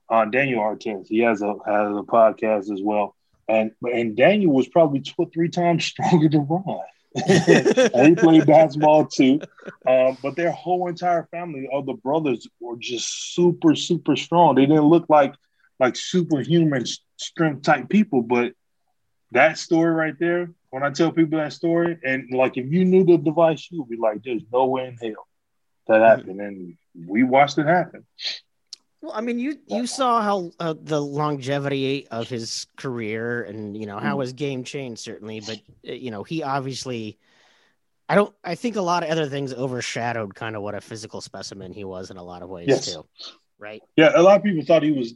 uh, Daniel Artest. He has a has a podcast as well. And and Daniel was probably two or three times (laughs) stronger than Ron. (laughs) he played basketball too. Um, but their whole entire family of the brothers were just super, super strong. They didn't look like like superhuman strength type people, but that story right there, when I tell people that story, and like if you knew the device, you would be like, there's no way in hell that happened. And we watched it happen. Well, I mean, you you saw how uh, the longevity of his career, and you know how mm. his game changed certainly. But uh, you know, he obviously, I don't. I think a lot of other things overshadowed kind of what a physical specimen he was in a lot of ways yes. too. Right? Yeah, a lot of people thought he was.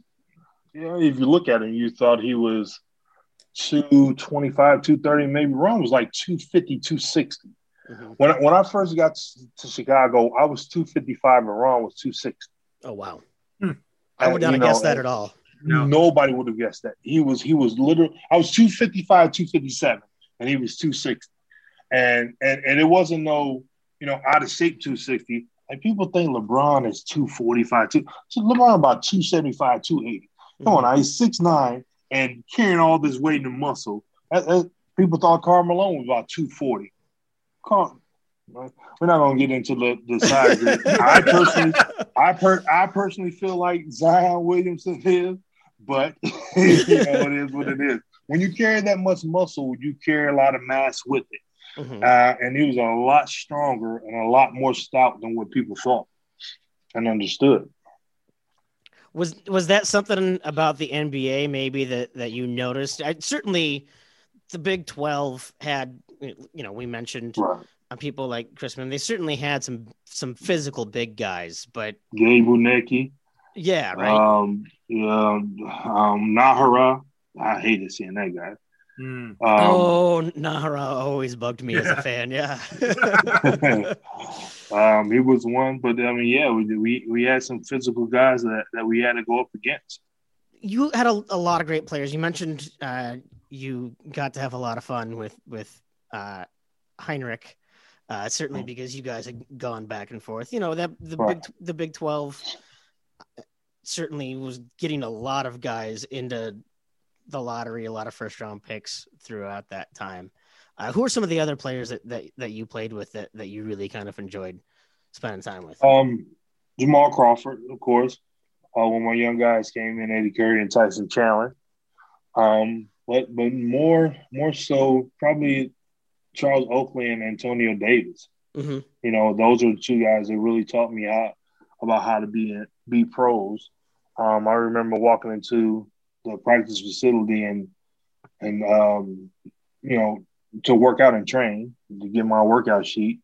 You know, if you look at him, you thought he was 225, 230, maybe Ron was like 250, 260. Mm-hmm. When, when I first got to Chicago, I was 255 and Ron was 260. Oh, wow. I would not have know, guessed that at all. No. Nobody would have guessed that. He was, he was literally, I was 255, 257, and he was 260. And, and, and it wasn't no, you know, out of shape 260. Like people think LeBron is 245, two, so LeBron about 275, 280. Come mm-hmm. on, he's 6'9 and carrying all this weight and muscle. That, that, people thought Karl Malone was about 240. Carl, we're not gonna get into the, the size. I personally, I per, I personally feel like Zion Williamson is, but (laughs) you know it is what it is. When you carry that much muscle, you carry a lot of mass with it. Mm-hmm. Uh, and he was a lot stronger and a lot more stout than what people thought and understood. Was was that something about the NBA maybe that that you noticed? I, certainly, the Big Twelve had you know we mentioned right. Uh, people like Chris Mihm. They certainly had some some physical big guys, but Gabe Wunecki. Yeah, right. Um, Yeah, um, Najera. I hated seeing that guy. Mm. Um, oh, Najera always bugged me as a fan. Yeah. (laughs) um, he was one, but I mean, yeah, we we we had some physical guys that, that we had to go up against. you had a, a lot of great players. You mentioned uh, you got to have a lot of fun with with uh, Hinrich. Uh, certainly because you guys had gone back and forth. You know that the Right. big the Big Twelve uh, certainly was getting a lot of guys into the lottery, a lot of first round picks throughout that time. Uh, who are some of the other players that, that, that you played with that, that you really kind of enjoyed spending time with? Um, Jamal Crawford, of course. Uh, when my young guys came in, Eddie Curry and Tyson Chandler. Um, but but more more so probably Charles Oakley and Antonio Davis. hmm You know, those are the two guys that really taught me how about how to be be pros. Um, I remember walking into the practice facility and and um, you know to work out and train to get my workout sheet.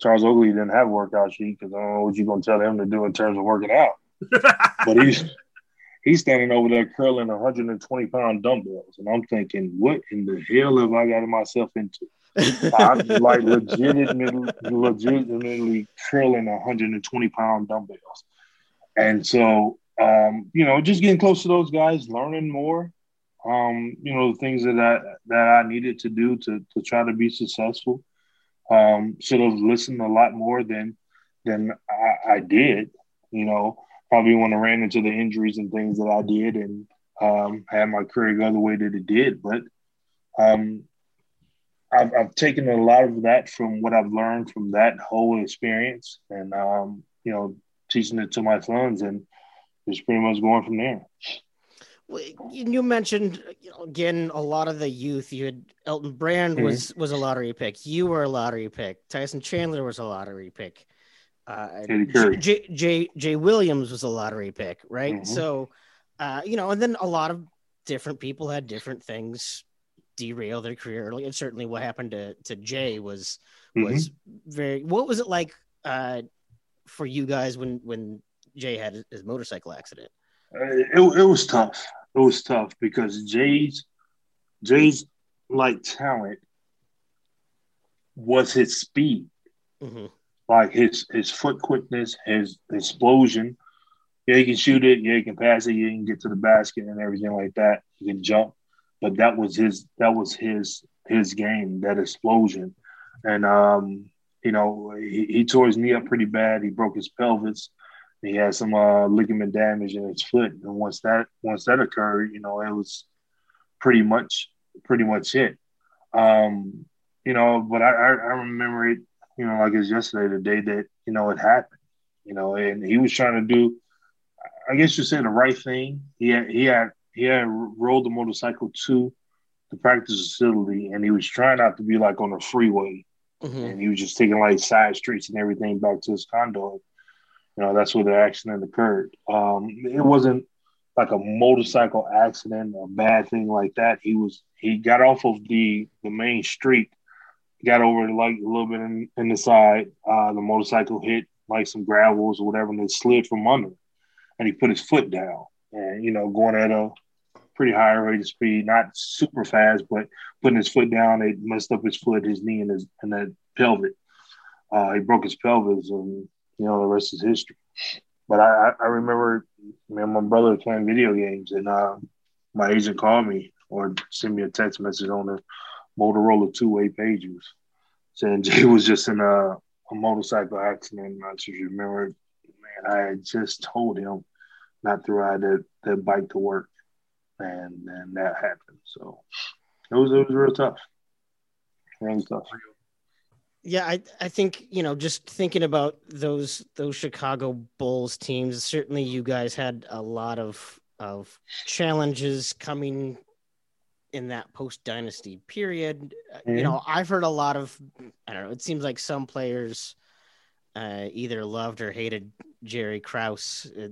Charles Oakley didn't have a workout sheet because I don't know what you're gonna tell him to do in terms of working out. (laughs) but he's he's standing over there curling 120 pound dumbbells, and I'm thinking, what in the hell have I gotten myself into? I'm like legitimately, legitimately curling 120 pound dumbbells. And so, um, you know, just getting close to those guys, learning more, um, you know, the things that I, that I needed to do to, to try to be successful. Um, should have listened a lot more than, than I, I did, you know, probably when I ran into the injuries and things that I did and, um, had my career go the way that it did. But, um, I've, I've taken a lot of that from what I've learned from that whole experience and, um, you know, teaching it to my sons and just pretty much going from there. Well, you mentioned you know, again a lot of the youth. You had Elton Brand Mhm. was was a lottery pick. You were a lottery pick. Tyson Chandler was a lottery pick. Uh, J, J J Williams was a lottery pick, right? Mhm. So, uh, you know, and then a lot of different people had different things derail their career early. And certainly, what happened to to Jay was was very. What was it like uh, for you guys when when Jay had his motorcycle accident? Uh, it, it was tough. It was tough because Jay's Jay's like talent was his speed, hmm like his his foot quickness, his explosion. Yeah, he can shoot it. Yeah, he can pass it. Yeah, he can get to the basket and everything like that. He can jump, but that was his that was his his game, that explosion. And um, you know, he, he tore his knee up pretty bad. He broke his pelvis. He had some uh, ligament damage in his foot, and once that once that occurred, you know, it was pretty much pretty much it. Um, you know, but I, I, I remember it, you know, like it's yesterday, the day that you know it happened. You know, and he was trying to do, I guess you say the right thing. He had he had he had rolled the motorcycle to the practice facility, and he was trying not to be like on the freeway hmm and he was just taking like side streets and everything back to his condo. You know, that's where the accident occurred. Um, it wasn't like a motorcycle accident, a bad thing like that. He was he got off of the the main street, got over like a little bit in, in the side. Uh, the motorcycle hit like some gravels or whatever, and it slid from under. And he put his foot down, and you know, going at a pretty high rate of speed, not super fast, but putting his foot down, it messed up his foot, his knee, and his and that pelvic. Uh, he broke his pelvis, and you know the rest is history. But I, I- remember me and my brother playing video games, and uh, my agent called me or sent me a text message on the Motorola two-way pages saying (laughs) Jay was just in a, a motorcycle accident. I just remember, man, I had just told him not to ride that, that bike to work, and then that happened. So it was it was real tough, really tough. Yeah, I I think you know just thinking about those those Chicago Bulls teams. Certainly, you guys had a lot of of challenges coming in that post dynasty period. Uh, You know, I've heard a lot of I don't know. It seems like some players uh, either loved or hated Jerry Krause. Uh,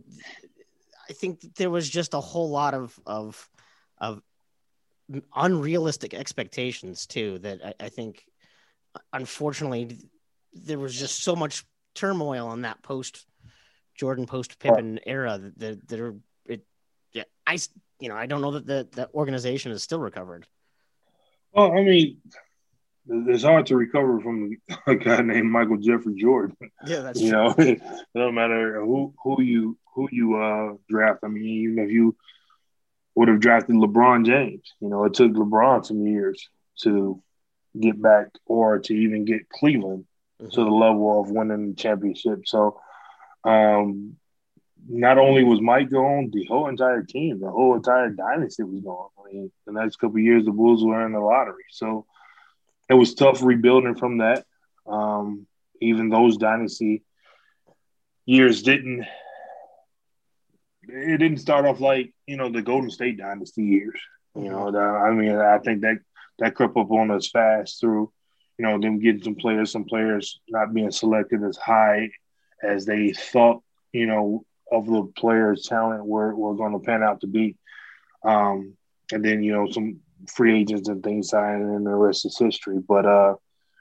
I think that there was just a whole lot of of of unrealistic expectations too. That I, I think unfortunately, there was just so much turmoil in that post Jordan, post Pippen era that that, that are, it yeah, I you know I don't know that the the organization is still recovered. Well, I mean, it's hard to recover from (laughs) a guy named Michael Jeffrey Jordan. Yeah, that's You know, (laughs) it don't matter who who you who you uh, draft. I mean, even if you would have drafted LeBron James, you know, it took LeBron some years to get back or to even get Cleveland Mm-hmm. to the level of winning the championship. So, um, not only was Mike gone, the whole entire team, the whole entire dynasty was gone. I mean, the next couple of years, the Bulls were in the lottery. So it was tough rebuilding from that. Um, even those dynasty years didn't. It didn't start off like you know the Golden State dynasty years. You know, the, I mean, I think that that crept up on us fast through, you know, them getting some players, some players not being selected as high as they thought, you know, of the players' talent were, were going to pan out to be. Um, and then, you know, some free agents and things signing, and the rest is history. But, uh,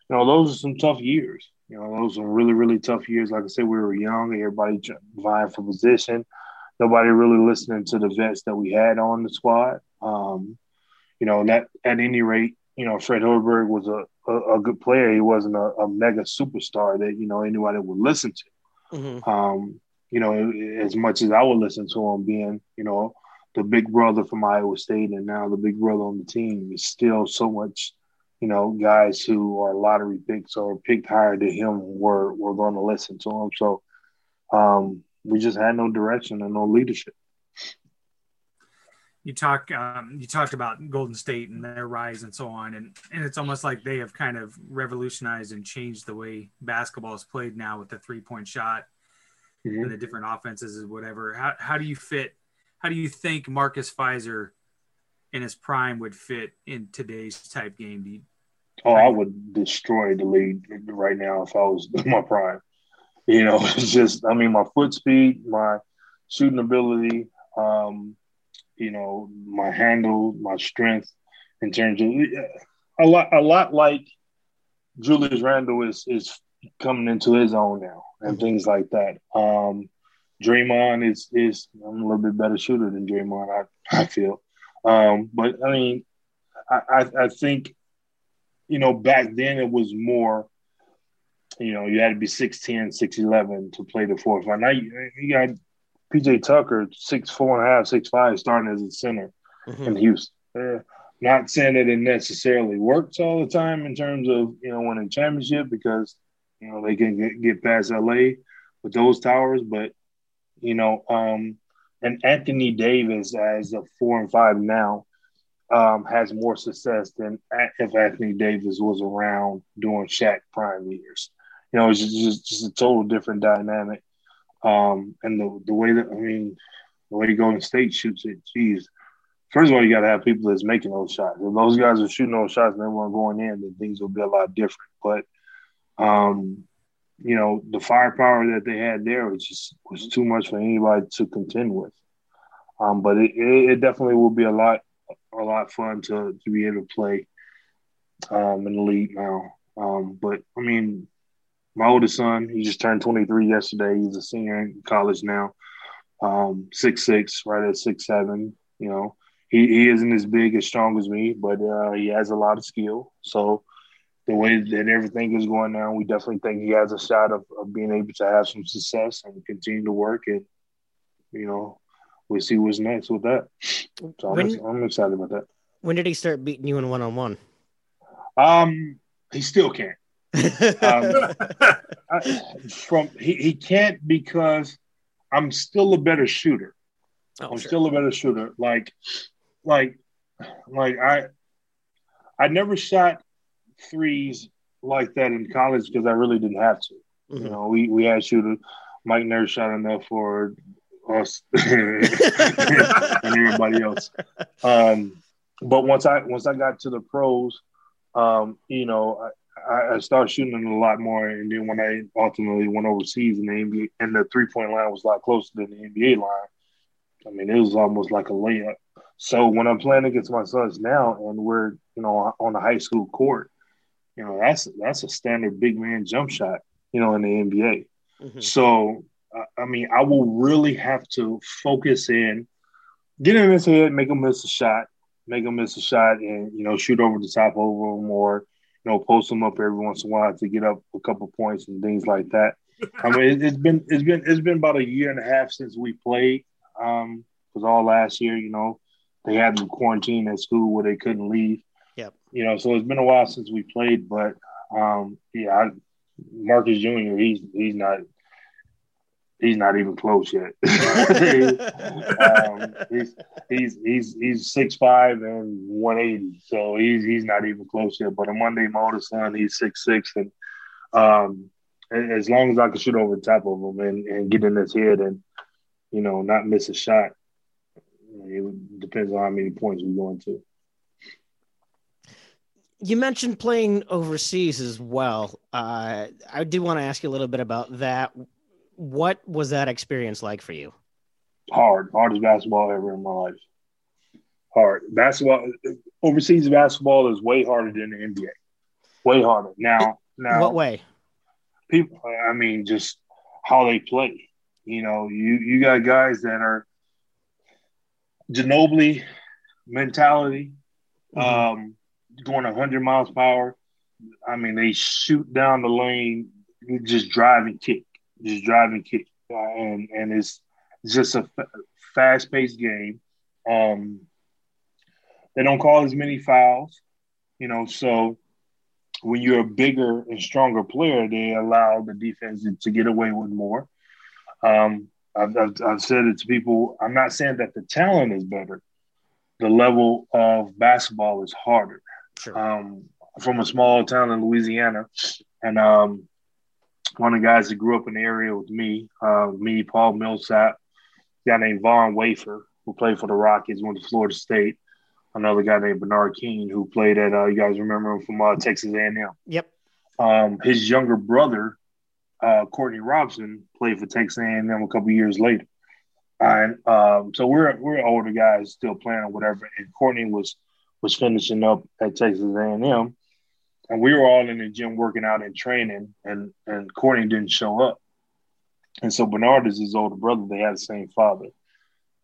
you know, those are some tough years. You know, those are really, really tough years. Like I said, we were young, everybody vying for position. Nobody really listening to the vets that we had on the squad. Um, you know, that at any rate, you know, Fred Hoiberg was a, a, a good player. He wasn't a, a mega superstar that, you know, anybody would listen to. Mhm. Um, you know, as much as I would listen to him being, you know, the big brother from Iowa State and now the big brother on the team is still so much, you know, guys who are lottery picks or picked higher than him were were going to listen to him. So um, we just had no direction and no leadership. you talk um, you talked about Golden State and their rise and so on, and and it's almost like they have kind of revolutionized and changed the way basketball is played now with the three point shot Mhm. and the different offenses and whatever. How how do you fit? How do you think Marcus Fizer in his prime would fit in today's type game? Do you, Oh, I would destroy the league right now if I was (laughs) in my prime. You know, (laughs) it's just I mean my foot speed, my shooting ability, um, you know, my handle, my strength in terms of a lot a lot like Julius Randle is is coming into his own now and things like that. Um Draymond is is I'm a little bit better shooter than Draymond, I, I feel. Um, but I mean I, I, I think you know, back then it was more, you know, you had to be 6'10, 6'11 to play the fourth line. Now you, you got PJ Tucker, six four and a half, six five, starting as a center Mhm. in Houston. Not saying that it necessarily works all the time in terms of, you know, winning championship because, you know, they can get, get past LA with those towers, but, you know, um, and Anthony Davis as a four and five now um, has more success than if Anthony Davis was around during Shaq prime years. You know, it's just, just, a total different dynamic. Um, and the, the way that, I mean, the way Golden State shoots it, geez. First of all, you got to have people that's making those shots. If those guys are shooting those shots and they weren't going in, then things will be a lot different. But, um, you know, the firepower that they had there was just was too much for anybody to contend with. Um, but it, it, it definitely will be a lot a lot fun to to be able to play um, in the league now. Um, but I mean, my oldest son, he just turned 23 yesterday. He's a senior in college now. Um, six six, right at six seven. You know, he, he isn't as big as strong as me, but uh, he has a lot of skill. So the way that everything is going now, we definitely think he has a shot of, of being able to have some success and continue to work. And you know, we'll see what's next with that. So I'm, When- I'm excited about that. When did he start beating you in one on one? Um, he still can't. Um, (laughs) I, from he, he can't because I'm still a better shooter. Oh, I'm sure. still a better shooter. Like, like, like I, I never shot threes like that in college because I really didn't have to. You Mhm. know, we we had shooters. Mike never shot enough for us (laughs) and everybody else. Um, but once I once I got to the pros, um, you know, I, I started shooting a lot more. And then when I ultimately went overseas in the NBA, and the three point line was a lot closer than the NBA line. I mean, it was almost like a layup. So when I'm playing against my sons now, and we're you know on the high school court, you know that's that's a standard big man jump shot, you know, in the NBA. Mhm. So, I- I mean, I will really have to focus in get in his head, make him miss a shot, make him miss a shot, and you know shoot over the top over him, or you know post them up every once in a while to get up a couple points and things like that. I mean, it, has been it's been it's been about a year and a half since we played. Um, because all last year, you know, they had them quarantined at school where they couldn't leave. Yep. You know, so it's been a while since we played, but um, yeah, I, Marcus Jr. He's he's not he's not even close yet. (laughs) um, he's he's he's he's six five and one eighty, so he's he's not even close yet. But a Monday Motor son, he's six six, and um, as long as I can shoot over the top of him and, and get in his head and you know not miss a shot, it depends on how many points we go into. You mentioned playing overseas as well. Uh, I do want to ask you a little bit about that. What was that experience like for you? Hard, hardest basketball ever in my life. Hard basketball. Overseas basketball is way harder than the NBA. Way harder. Now, now. What way? People. I mean, just how they play. You know, you you got guys that are Ginobili mentality, mm-hmm. um, going 100 miles per hour. I mean, they shoot down the lane, just drive and kick, just drive and kick, uh, and and it's just a f- fast paced game. Um, they don't call as many fouls, you know. So when you're a bigger and stronger player, they allow the defense to get away with more. Um, I've, I've, I've said it to people. I'm not saying that the talent is better. The level of basketball is harder. Sure. Um, from a small town in Louisiana, and um, one of the guys that grew up in the area with me, uh, me, Paul Millsap, a guy named Von Wafer, who played for the Rockets, went to Florida State. Another guy named Bernard King, who played at, uh, you guys remember him from uh, Texas A&M. Yep. Um, his younger brother uh, Courtney Robson played for Texas A&M a couple years later. And um, so we're we're older guys still playing or whatever. And Courtney was was finishing up at Texas A&M, and we were all in the gym working out and training. And and Courtney didn't show up. And so Bernard is his older brother. They had the same father,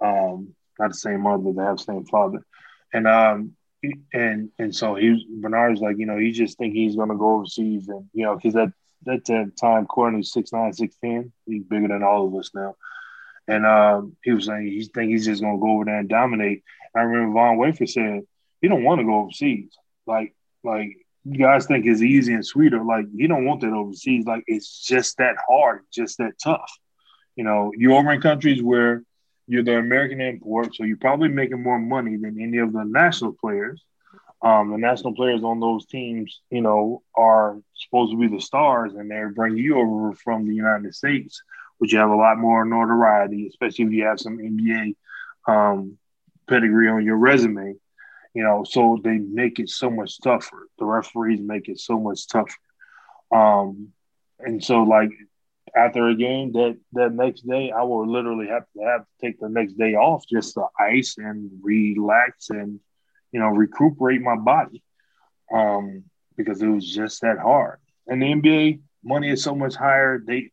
um, not the same mother. They have the same father. And um, and and so he Bernard's like, you know, he just think he's gonna go overseas, and you know, because that at that time, Courtney was 6'9", 6'10". He's bigger than all of us now. And um, he was saying he think he's just gonna go over there and dominate. I remember Von Wafer said he don't want to go overseas. Like like you guys think it's easy and sweeter. Like you don't want that overseas. Like it's just that hard, just that tough. You know, you're over in countries where you're the American import, so you're probably making more money than any of the national players. Um, the national players on those teams, you know, are supposed to be the stars, and they bring you over from the United States, which you have a lot more notoriety, especially if you have some NBA um, pedigree on your resume. You know, so they make it so much tougher. The referees make it so much tougher. Um, and so, like after a game, that that next day, I will literally have to have to take the next day off just to ice and relax and you know, recuperate my body um, because it was just that hard. And the NBA money is so much higher. They,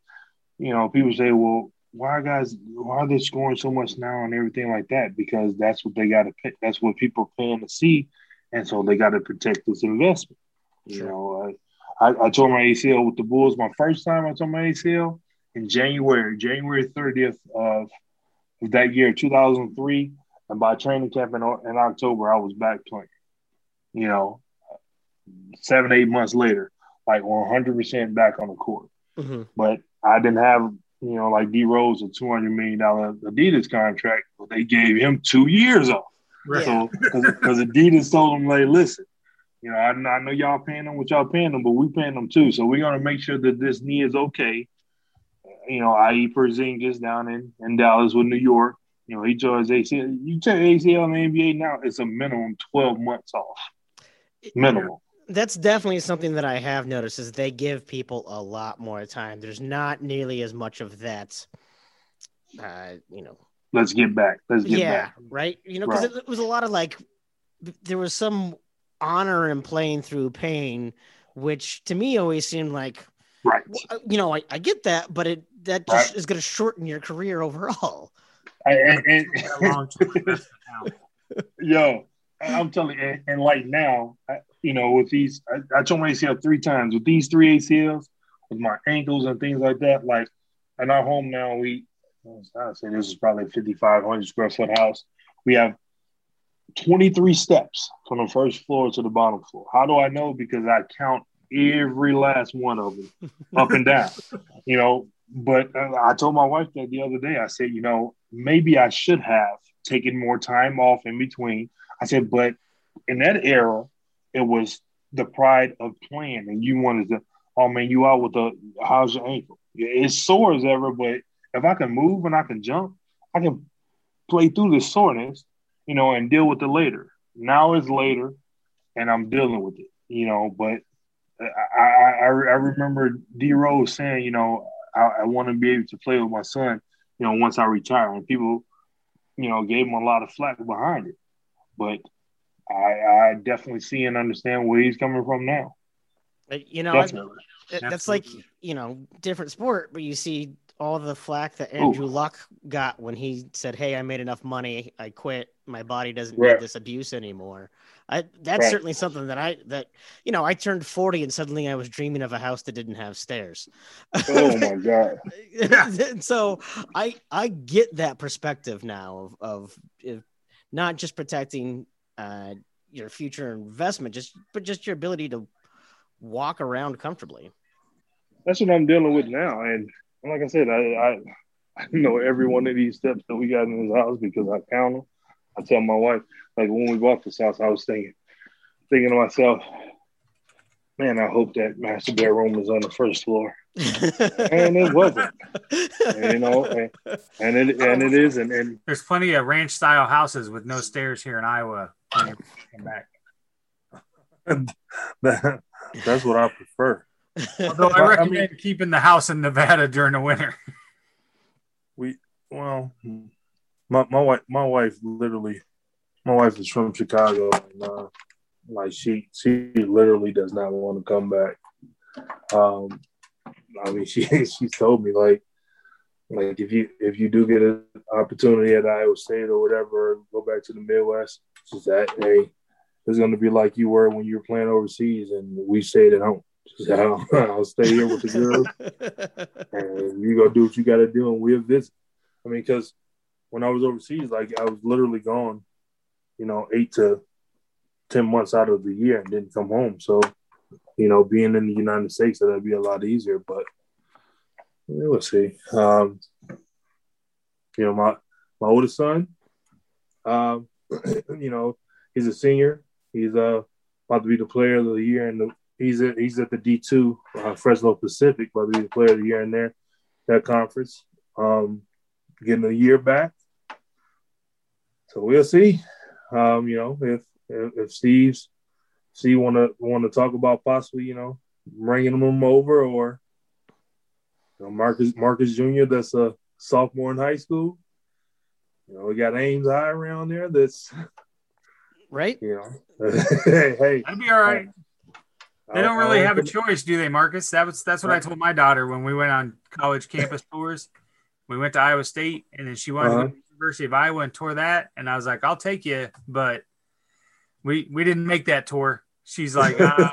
you know, people say, well, why are guys, why are they scoring so much now and everything like that? Because that's what they got to pay. That's what people are paying to see. And so they got to protect this investment. Sure. You know, I, I tore my ACL with the Bulls my first time I tore my ACL in January, January 30th of that year, 2003. And by training camp in, in October, I was back playing. You know, seven, eight months later, like 100% back on the court. Mm-hmm. But I didn't have, you know, like D Rose, a $200 million Adidas contract, but they gave him two years off. Right. So, because Adidas told him, like, listen, you know, I, I know y'all paying them what y'all paying them, but we paying them too. So we're going to make sure that this knee is okay. You know, i.e. Porzingis down in, in Dallas with New York. You know, he joins ACL. You check ACL in the NBA now, it's a minimum 12 months off. Minimum. That's definitely something that I have noticed is they give people a lot more time. There's not nearly as much of that, uh, you know. Let's get back. Let's get yeah, back. right. You know, because right. it, it was a lot of like, there was some honor in playing through pain, which to me always seemed like, right. You know, I, I get that, but it that just right. is going to shorten your career overall. I, and, and, (laughs) yo, I'm telling you, and, and like now, I, you know, with these, I, I tore my ACL three times. With these three ACLs, with my ankles and things like that, like in our home now, we, I say this is probably a 5,500 square foot house. We have 23 steps from the first floor to the bottom floor. How do I know? Because I count every last one of them up and down, (laughs) you know. But uh, I told my wife that the other day. I said, you know, maybe I should have taken more time off in between. I said, but in that era, it was the pride of playing, and you wanted to, oh man, you out with the how's your ankle? It's sore as ever, but if I can move and I can jump, I can play through the soreness, you know, and deal with it later. Now it's later, and I'm dealing with it, you know. But I I, I remember D Rose saying, you know, I, I want to be able to play with my son, you know, once I retire, and people, you know, gave him a lot of flack behind it, but I, I definitely see and understand where he's coming from now. You know, that's like you know different sport, but you see all the flack that Andrew Ooh. Luck got when he said, "Hey, I made enough money, I quit. My body doesn't right. need this abuse anymore." I that's right. certainly something that I that you know I turned forty and suddenly I was dreaming of a house that didn't have stairs. Oh my (laughs) god! (laughs) so I I get that perspective now of of not just protecting uh, your future investment, just but just your ability to walk around comfortably. That's what I'm dealing with now, and like I said, I, I, I know every one of these steps that we got in this house because I count them. I tell my wife, like when we bought this house, I was thinking, thinking to myself, man, I hope that master bedroom is on the first floor. (laughs) and it wasn't, and, you know, and, and, it and it is, and, and there's plenty of ranch style houses with no stairs here in Iowa. Come back. (laughs) that's what I prefer. Although I recommend I mean, keeping the house in Nevada during the winter. We well, my my wife my wife literally, my wife is from Chicago, and uh, like she she literally does not want to come back. Um, I mean, (laughs) she she's told me like like if you if you do get an opportunity at Iowa State or whatever, go back to the Midwest. She's that hey, it's going to be like you were when you were playing overseas, and we stayed at home. So (laughs) I'll stay here with the girls, (laughs) and you go do what you got to do, and we'll visit. I mean, because when I was overseas, like I was literally gone, you know, eight to ten months out of the year, and didn't come home. So, you know, being in the United States, that'd be a lot easier. But we'll see. Um, you know, my my oldest son, um, (clears throat) you know, he's a senior. He's uh about to be the player of the year And He's at he's at the D two uh, Fresno Pacific, but he's the player of the year in there that conference. Um, getting a year back, so we'll see. Um, you know, if if, if Steve's Steve want to want to talk about possibly, you know, bringing him over, or you know, Marcus Marcus Jr. That's a sophomore in high school. You know, we got Ames High around there. That's right. You know, hey, (laughs) hey, that'd be all right. They don't really have a choice, do they, Marcus? That was that's what I told my daughter when we went on college campus tours. We went to Iowa State, and then she wanted uh-huh. to go to the University of Iowa and tore that. And I was like, "I'll take you," but we we didn't make that tour. She's like, (laughs) uh,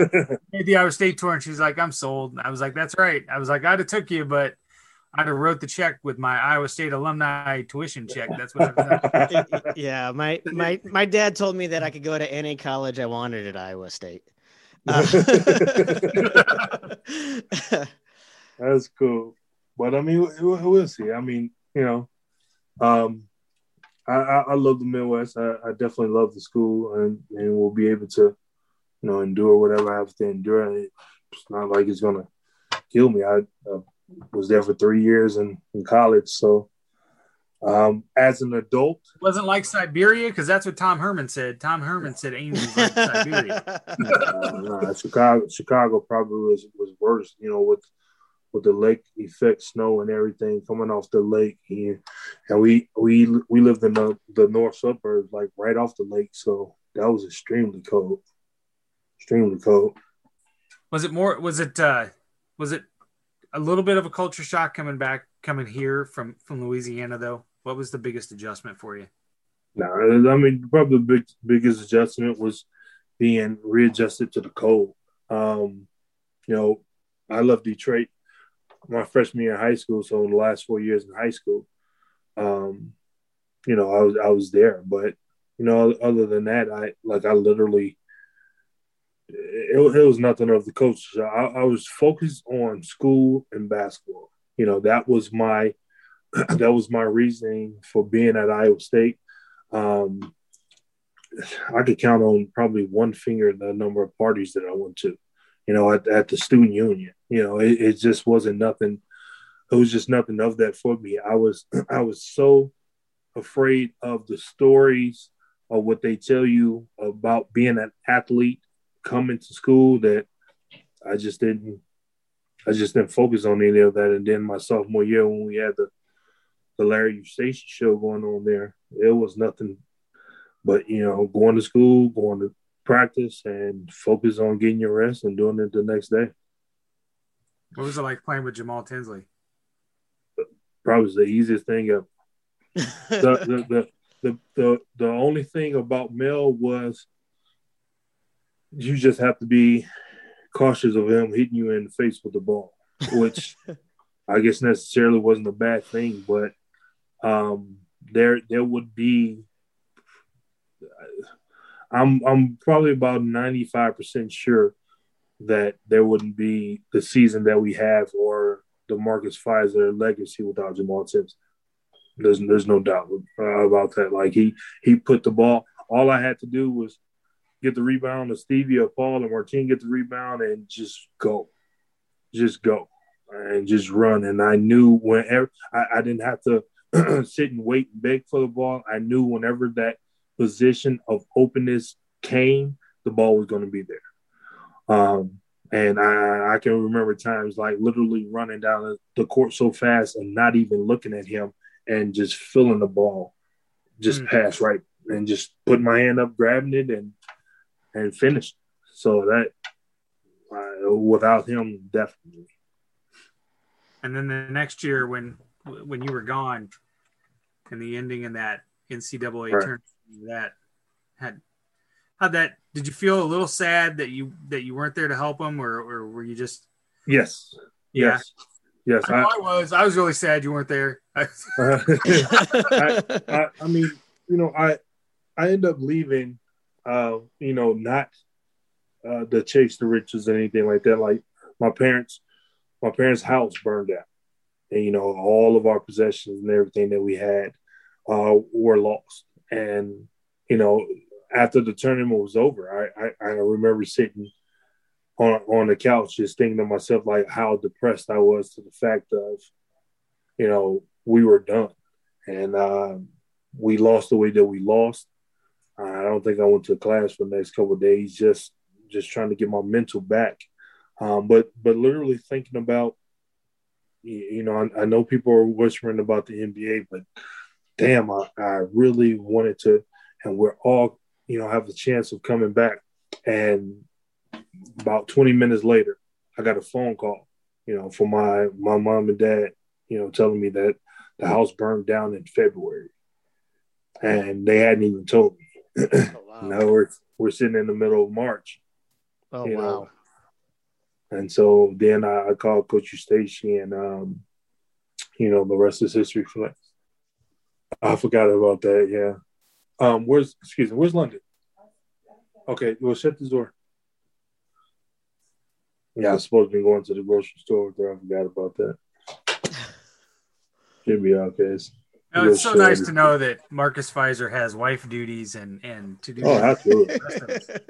made the Iowa State tour, and she's like, "I'm sold." I was like, "That's right." I was like, "I'd have took you, but I'd have wrote the check with my Iowa State alumni tuition check. That's what I've (laughs) yeah, my my my dad told me that I could go to any college I wanted at Iowa State. (laughs) That's cool. But I mean, we'll see. I mean, you know, um, I, I, love the Midwest. I, I, definitely love the school, and, and we'll be able to, you know, endure whatever I have to endure. It's not like it's gonna kill me. I, I was there for three years in, in college, so um, as an adult, it wasn't like Siberia because that's what Tom Herman said. Tom Herman said was like Siberia. no, (laughs) no, Chicago, Chicago probably was was worse. You know, with with the lake effect, snow and everything coming off the lake, and, and we we we lived in the the north suburbs, like right off the lake, so that was extremely cold, extremely cold. Was it more? Was it? uh Was it a little bit of a culture shock coming back, coming here from from Louisiana though? What was the biggest adjustment for you? No, I mean probably the big, biggest adjustment was being readjusted to the cold. Um, you know, I love Detroit. My freshman year in high school, so the last four years in high school, um, you know, I was I was there. But you know, other than that, I like I literally it, it was nothing of the coach. I, I was focused on school and basketball. You know, that was my (clears throat) that was my reasoning for being at Iowa State. Um, I could count on probably one finger the number of parties that I went to, you know, at, at the student union. You know, it, it just wasn't nothing. It was just nothing of that for me. I was (clears throat) I was so afraid of the stories of what they tell you about being an athlete coming to school that I just didn't I just didn't focus on any of that. And then my sophomore year when we had the the Larry Eustachy show going on there, it was nothing but you know, going to school, going to practice and focus on getting your rest and doing it the next day. What was it like playing with Jamal Tinsley? Probably the easiest thing ever. (laughs) the, the, the, the, the, the only thing about Mel was you just have to be cautious of him hitting you in the face with the ball, which (laughs) I guess necessarily wasn't a bad thing, but um, there there would be I'm I'm probably about 95% sure that there wouldn't be the season that we have or the Marcus Fizer legacy without Jamal Tibbs. There's there's no doubt about that. Like he he put the ball. All I had to do was get the rebound to Stevie or Paul and Martin get the rebound and just go, just go, and just run. And I knew whenever I, I didn't have to (clears throat) sit and wait and beg for the ball. I knew whenever that position of openness came, the ball was going to be there. Um, and I, I, can remember times like literally running down the court so fast and not even looking at him and just feeling the ball just mm. pass right and just put my hand up, grabbing it and and finished. So that uh, without him, definitely. And then the next year, when when you were gone, and the ending in that NCAA right. tournament, that had how that did you feel a little sad that you that you weren't there to help him, or or were you just? Yes. Yeah. Yes. Yes, I, I, was. I was really sad you weren't there. I, (laughs) I, I mean, you know, I I end up leaving uh, you know, not uh, the chase the riches or anything like that. Like my parents, my parents' house burned down, and you know, all of our possessions and everything that we had uh, were lost. And you know, after the tournament was over, I, I, I remember sitting on on the couch just thinking to myself like how depressed I was to the fact of, you know, we were done, and uh, we lost the way that we lost I don't think I went to class for the next couple days, just just trying to get my mental back. Um, but but literally thinking about, you know, I, I, know people are whispering about the NBA, but damn, I, I really wanted to, and we're all, you know, have the chance of coming back. And about 20 minutes later, I got a phone call, you know, from my my mom and dad, you know, telling me that the house burned down in February, and they hadn't even told me. Oh, (clears throat) wow. now we're we're sitting in the middle of March. Oh wow! Know? And so then I, I called Coach Eustachy, and um, you know the rest is history for that. I forgot about that. Yeah. Um, where's excuse me? Where's London? Okay, well, shut the door. Yeah, I was supposed to be going to the grocery store there. I forgot about that. (laughs) Should be okay. No, it's so nice to know that Marcus Fizer has wife duties and and to do. Oh, absolutely,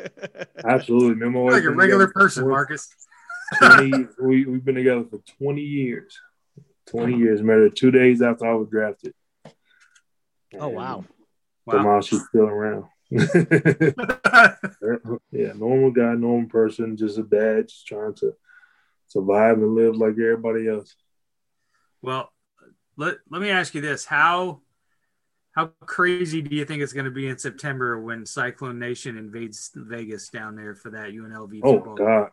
(laughs) absolutely. Remember, like a regular person, 20, Marcus. 20, (laughs) we we've been together for twenty years. Twenty years. Married two days after I was drafted. Oh wow! Somehow wow. she's still around. (laughs) (laughs) yeah, normal guy, normal person, just a dad, just trying to survive and live like everybody else. Well, let, let me ask you this how how crazy do you think it's going to be in September when Cyclone Nation invades Vegas down there for that UNLV? Oh football? God!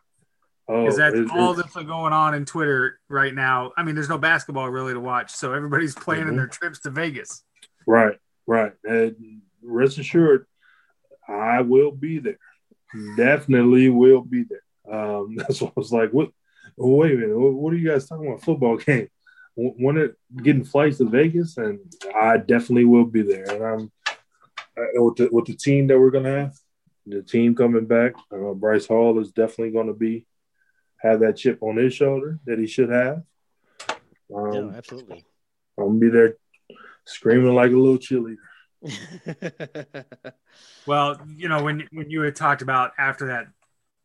Because oh, that's all that's going on in Twitter right now. I mean, there's no basketball really to watch, so everybody's planning mm-hmm. their trips to Vegas. Right, right. And rest assured, I will be there. Definitely will be there. Um, (laughs) that's what I was like. What? Wait a minute. What, are you guys talking about? Football (laughs) game? When it getting flights to Vegas, and I definitely will be there. And I'm uh, with the with the team that we're gonna have, the team coming back. Uh, Bryce Hall is definitely going to be have that chip on his shoulder that he should have. Um, no, absolutely. I'm gonna be there screaming like a little cheerleader. (laughs) well, you know when when you had talked about after that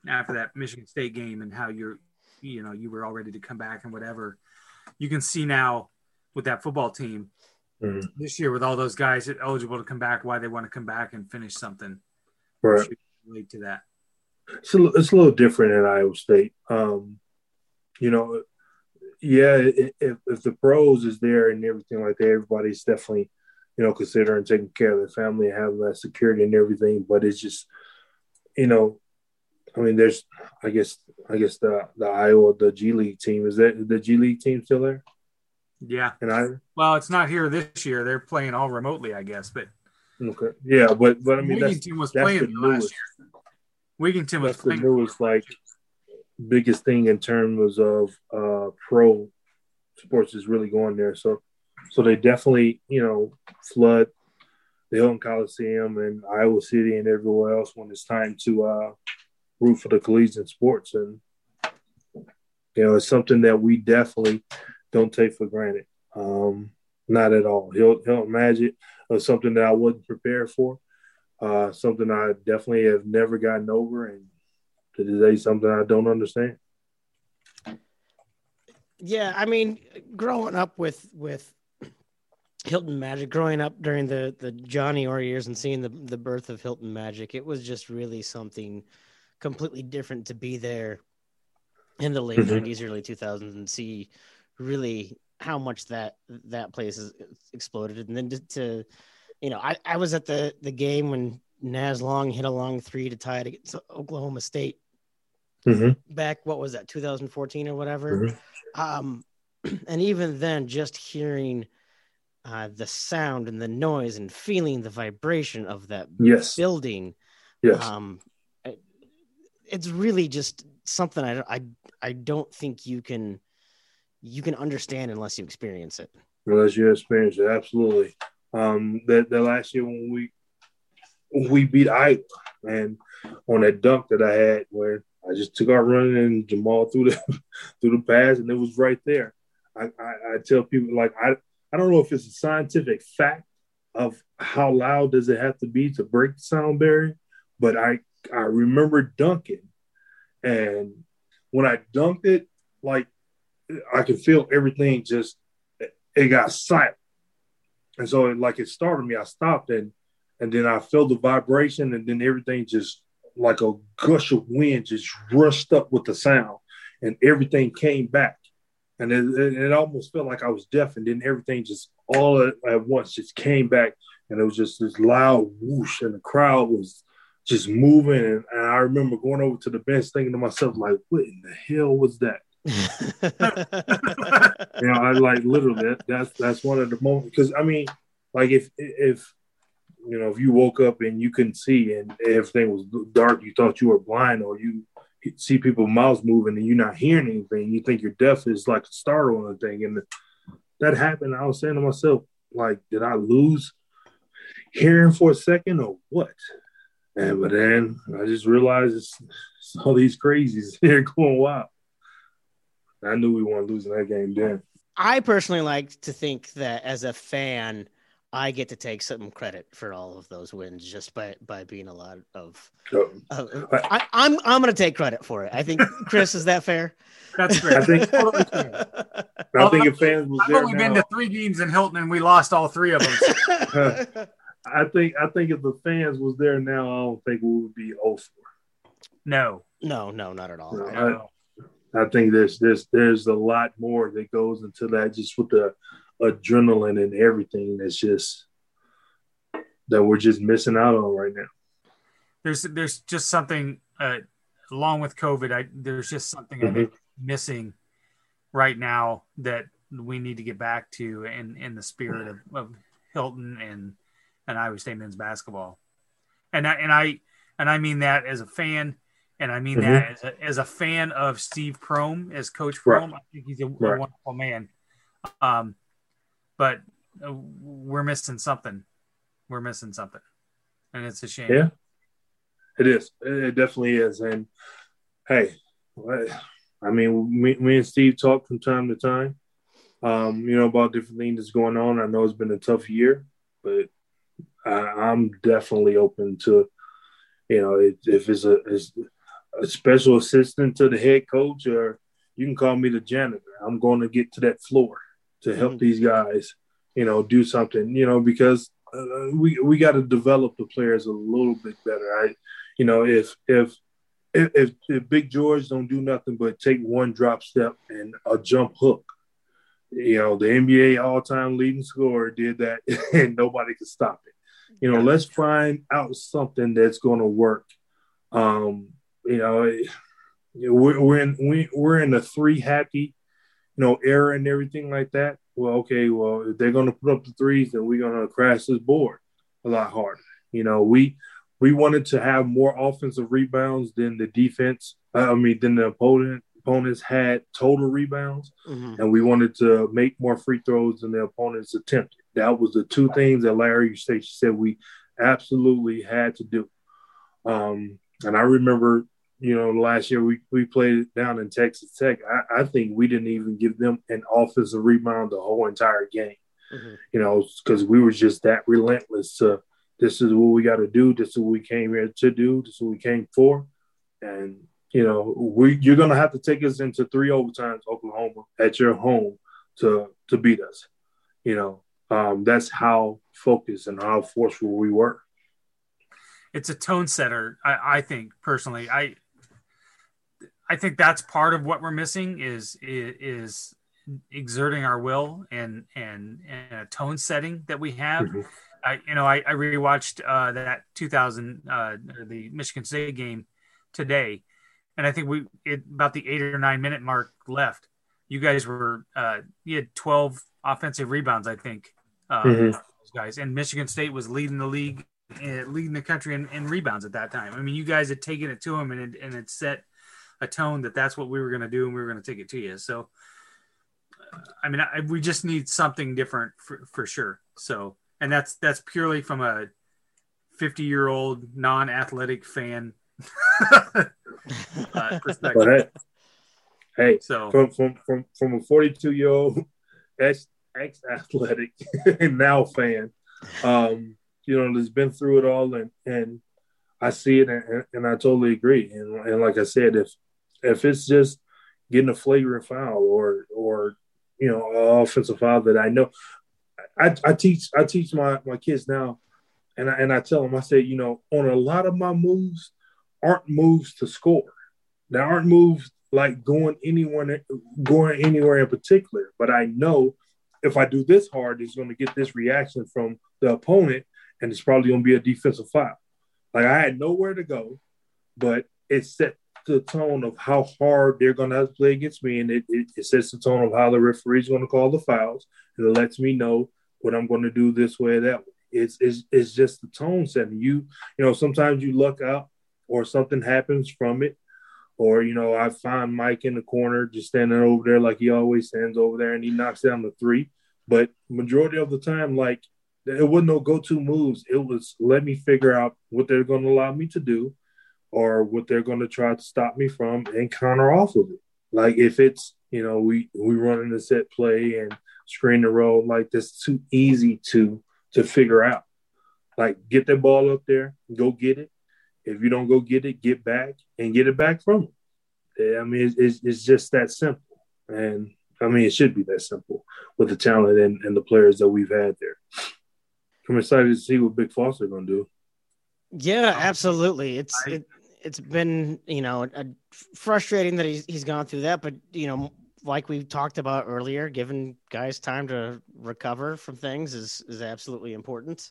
after that Michigan State game and how you're you know you were all ready to come back and whatever, you can see now with that football team mm-hmm. this year with all those guys eligible to come back why they want to come back and finish something. Right. Relate to that. It's a, it's a little different at Iowa State. Um, you know, yeah, if, if the pros is there and everything like that, everybody's definitely, you know, considering taking care of their family and having that security and everything. But it's just, you know, I mean, there's, I guess, I guess the the Iowa the G League team is that the G League team still there? Yeah, and I well, it's not here this year. They're playing all remotely, I guess. But okay, yeah, but but I mean, Wigginton was playing last year. Wigginton was that's playing. the newest like biggest thing in terms of uh, pro sports is really going there. So, so they definitely, you know, flood the Hilton Coliseum and Iowa City and everywhere else when it's time to uh, root for the collegiate sports. And, you know, it's something that we definitely don't take for granted. Um, not at all. Hilton Magic was something that I wasn't prepared for. Uh, something I definitely have never gotten over, and to today, something I don't understand. Yeah, I mean, growing up with with Hilton Magic, growing up during the the Johnny Orr years and seeing the the birth of Hilton Magic, it was just really something completely different to be there in the late mm-hmm. 90s early 2000s and see really how much that that place has exploded and then to, to you know I, I was at the the game when Naz Long hit a long three to tie it against Oklahoma State mm-hmm. back what was that 2014 or whatever mm-hmm. um (clears throat) and even then just hearing uh the sound and the noise and feeling the vibration of that yes. building yes um it's really just something I, I I don't think you can you can understand unless you experience it. Unless you experience it, absolutely. Um, that the last year when we when we beat Iowa and on that dunk that I had where I just took out running and Jamal through the (laughs) through the pass and it was right there. I, I, I tell people like I I don't know if it's a scientific fact of how loud does it have to be to break the sound barrier, but I I remember dunking, and when I dunked it, like I could feel everything just it got silent, and so it, like it started me. I stopped and and then I felt the vibration, and then everything just like a gush of wind just rushed up with the sound, and everything came back, and it, it, almost felt like I was deaf, and then everything just all at, at once just came back, and it was just this loud whoosh, and the crowd was just moving. And, and, I remember going over to the bench thinking to myself, like, what in the hell was that? (laughs) you know, I like literally that, that's that's one of the moments because I mean, like if if you know if you woke up and you couldn't see and everything was dark, you thought you were blind, or you see people mouths moving and you're not hearing anything, you think you're deaf is like a startling thing, and that happened. I was saying to myself, like, did I lose hearing for a second or what? And but then I just realized it's, it's all these crazies (laughs) here going wild. I knew we weren't losing that game then. I personally like to think that as a fan, I get to take some credit for all of those wins just by by being a lot of. Oh. of I, am I'm, I'm going to take credit for it. I think Chris is that fair. That's (laughs) fair. I think. I think if fans was I've only now, been to three games in Hilton and we lost all three of them. (laughs) (laughs) I think I think if the fans was there now, I don't think we would be 0 No, no, no, not at all. No, I, I, think there's there's there's a lot more that goes into that, just with the adrenaline and everything. That's just that we're just missing out on right now. There's there's just something uh, along with COVID. I there's just something mm-hmm. Missing right now that we need to get back to in in the spirit of, of Hilton and and Iowa State men's basketball. And I, and I and I mean that as a fan, and I mean mm-hmm. that as a, as a fan of Steve Prohm as Coach Prohm. Right. I think he's a, right. a wonderful man. Um, but uh, we're missing something. We're missing something, and it's a shame. Yeah, it is. It definitely is. And hey, I mean, me, me and Steve talk from time to time. Um, you know about different things that's going on. I know it's been a tough year, but I, am definitely open to, you know, if, if it's a, it's a special assistant to the head coach, or you can call me the janitor. I'm going to get to that floor to help mm-hmm. these guys, you know, do something, you know, because uh, we we got to develop the players a little bit better. I, you know, if if if, if Big George don't do nothing but take one drop step and a jump hook, you know, the NBA all-time leading scorer did that, (laughs) and nobody could stop it. You know, let's find out something that's going to work. Um, you know, we're, we're in we, we're in a three happy, you know, era and everything like that. Well, okay, well, if they're going to put up the threes, then we're going to crash this board a lot harder. You know, we we wanted to have more offensive rebounds than the defense. Uh, I mean, than the opponent opponents had total rebounds, mm-hmm. and we wanted to make more free throws than the opponents attempted. That was the two things that Larry Eustachy said we absolutely had to do. Um, and I remember, you know, last year we, we played down in Texas Tech. I, I think we didn't even give them an offensive rebound the whole entire game, mm-hmm. you know, because we were just that relentless to this is what we got to do. This is what we came here to do. This is what we came for. And, you know, we you're going to have to take us into three overtimes, Oklahoma, at your home to to beat us. You know, um, that's how focused and how forceful we were. It's a tone setter, I, I think personally. I I think that's part of what we're missing is is, exerting our will and and, and a tone setting that we have. Mm-hmm. I you know I, I rewatched uh, that 2000 uh, the Michigan State game today, and I think we it, about the eight or nine minute mark left. You guys were uh, you had 12 offensive rebounds, I think, um, mm-hmm. those guys. And Michigan State was leading the league, uh, leading the country in, in, rebounds at that time. I mean, you guys had taken it to them and it, and it set a tone that that's what we were going to do and we were going to take it to you. So, I mean, I, we just need something different for, for sure. So, and that's that's purely from a 50 year old non-athletic fan (laughs) uh, (laughs) perspective. Hey, hey, so from from from, from a 42 year old (laughs) ex ex athletic now fan. Um, you know, has been through it all, and and I see it, and, and I totally agree. And, and like I said, if if it's just getting a flagrant foul or or you know offensive foul that I know, I, I teach I teach my my kids now, and I, and I tell them I say you know on a lot of my moves aren't moves to score. There aren't moves like going anyone going anywhere in particular, but I know if I do this hard, it's going to get this reaction from the opponent, and it's probably going to be a defensive foul. Like I had nowhere to go, but it set the tone of how hard they're going to have to play against me, and it, it, it sets the tone of how the referee is going to call the fouls, and it lets me know what I'm going to do this way or that way. It's, it's, it's just the tone setting. You you know sometimes you luck out or something happens from it, or, you know, I find Mike in the corner just standing over there like he always stands over there and he knocks down the three. But majority of the time, like it wasn't no go-to moves. It was let me figure out what they're going to allow me to do or what they're going to try to stop me from and counter off of it. Like if it's, you know, we we running the set play and screen the roll, like that's too easy to to figure out. Like get that ball up there, go get it, if you don't go get it, get back and get it back from them. I mean, it's, it's just that simple. And I mean, it should be that simple with the talent and, and the players that we've had there. I'm excited to see what Big Foster going to do. Yeah, absolutely. It's it, it's been you know a, frustrating that he's he's gone through that, but you know, like we talked about earlier, giving guys time to recover from things is is absolutely important.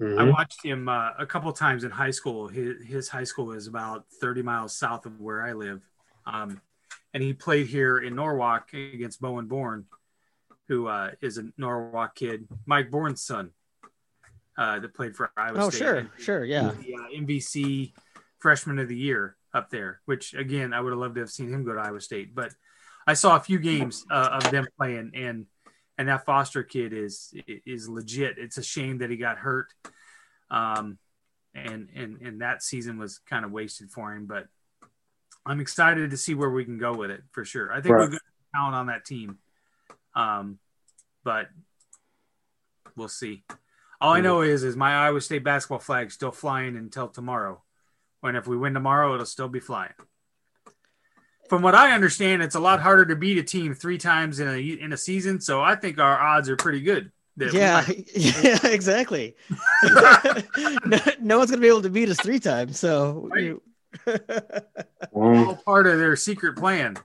Mm-hmm. I watched him uh, a couple times in high school. His, his, high school is about 30 miles south of where I live. Um, and he played here in Norwalk against Bowen Born. who uh, is a Norwalk kid, Mike Born's son, uh, that played for Iowa Oh, State. sure, sure, yeah. The uh, MVC Freshman of the Year up there, which again I would have loved to have seen him go to Iowa State, but I saw a few games uh, of them playing, and and that Foster kid is is legit. It's a shame that he got hurt, um, and and and that season was kind of wasted for him. But I'm excited to see where we can go with it for sure. I think Right. we're good talent on that team, um, but we'll see. All I know is is my Iowa State basketball flag still flying until tomorrow. When if we win tomorrow, it'll still be flying. From what I understand, it's a lot harder to beat a team three times in a in a season. So I think our odds are pretty good. Yeah, (laughs) yeah, exactly. (laughs) no, no one's gonna be able to beat us three times. So Right. (laughs) All part of their secret plan.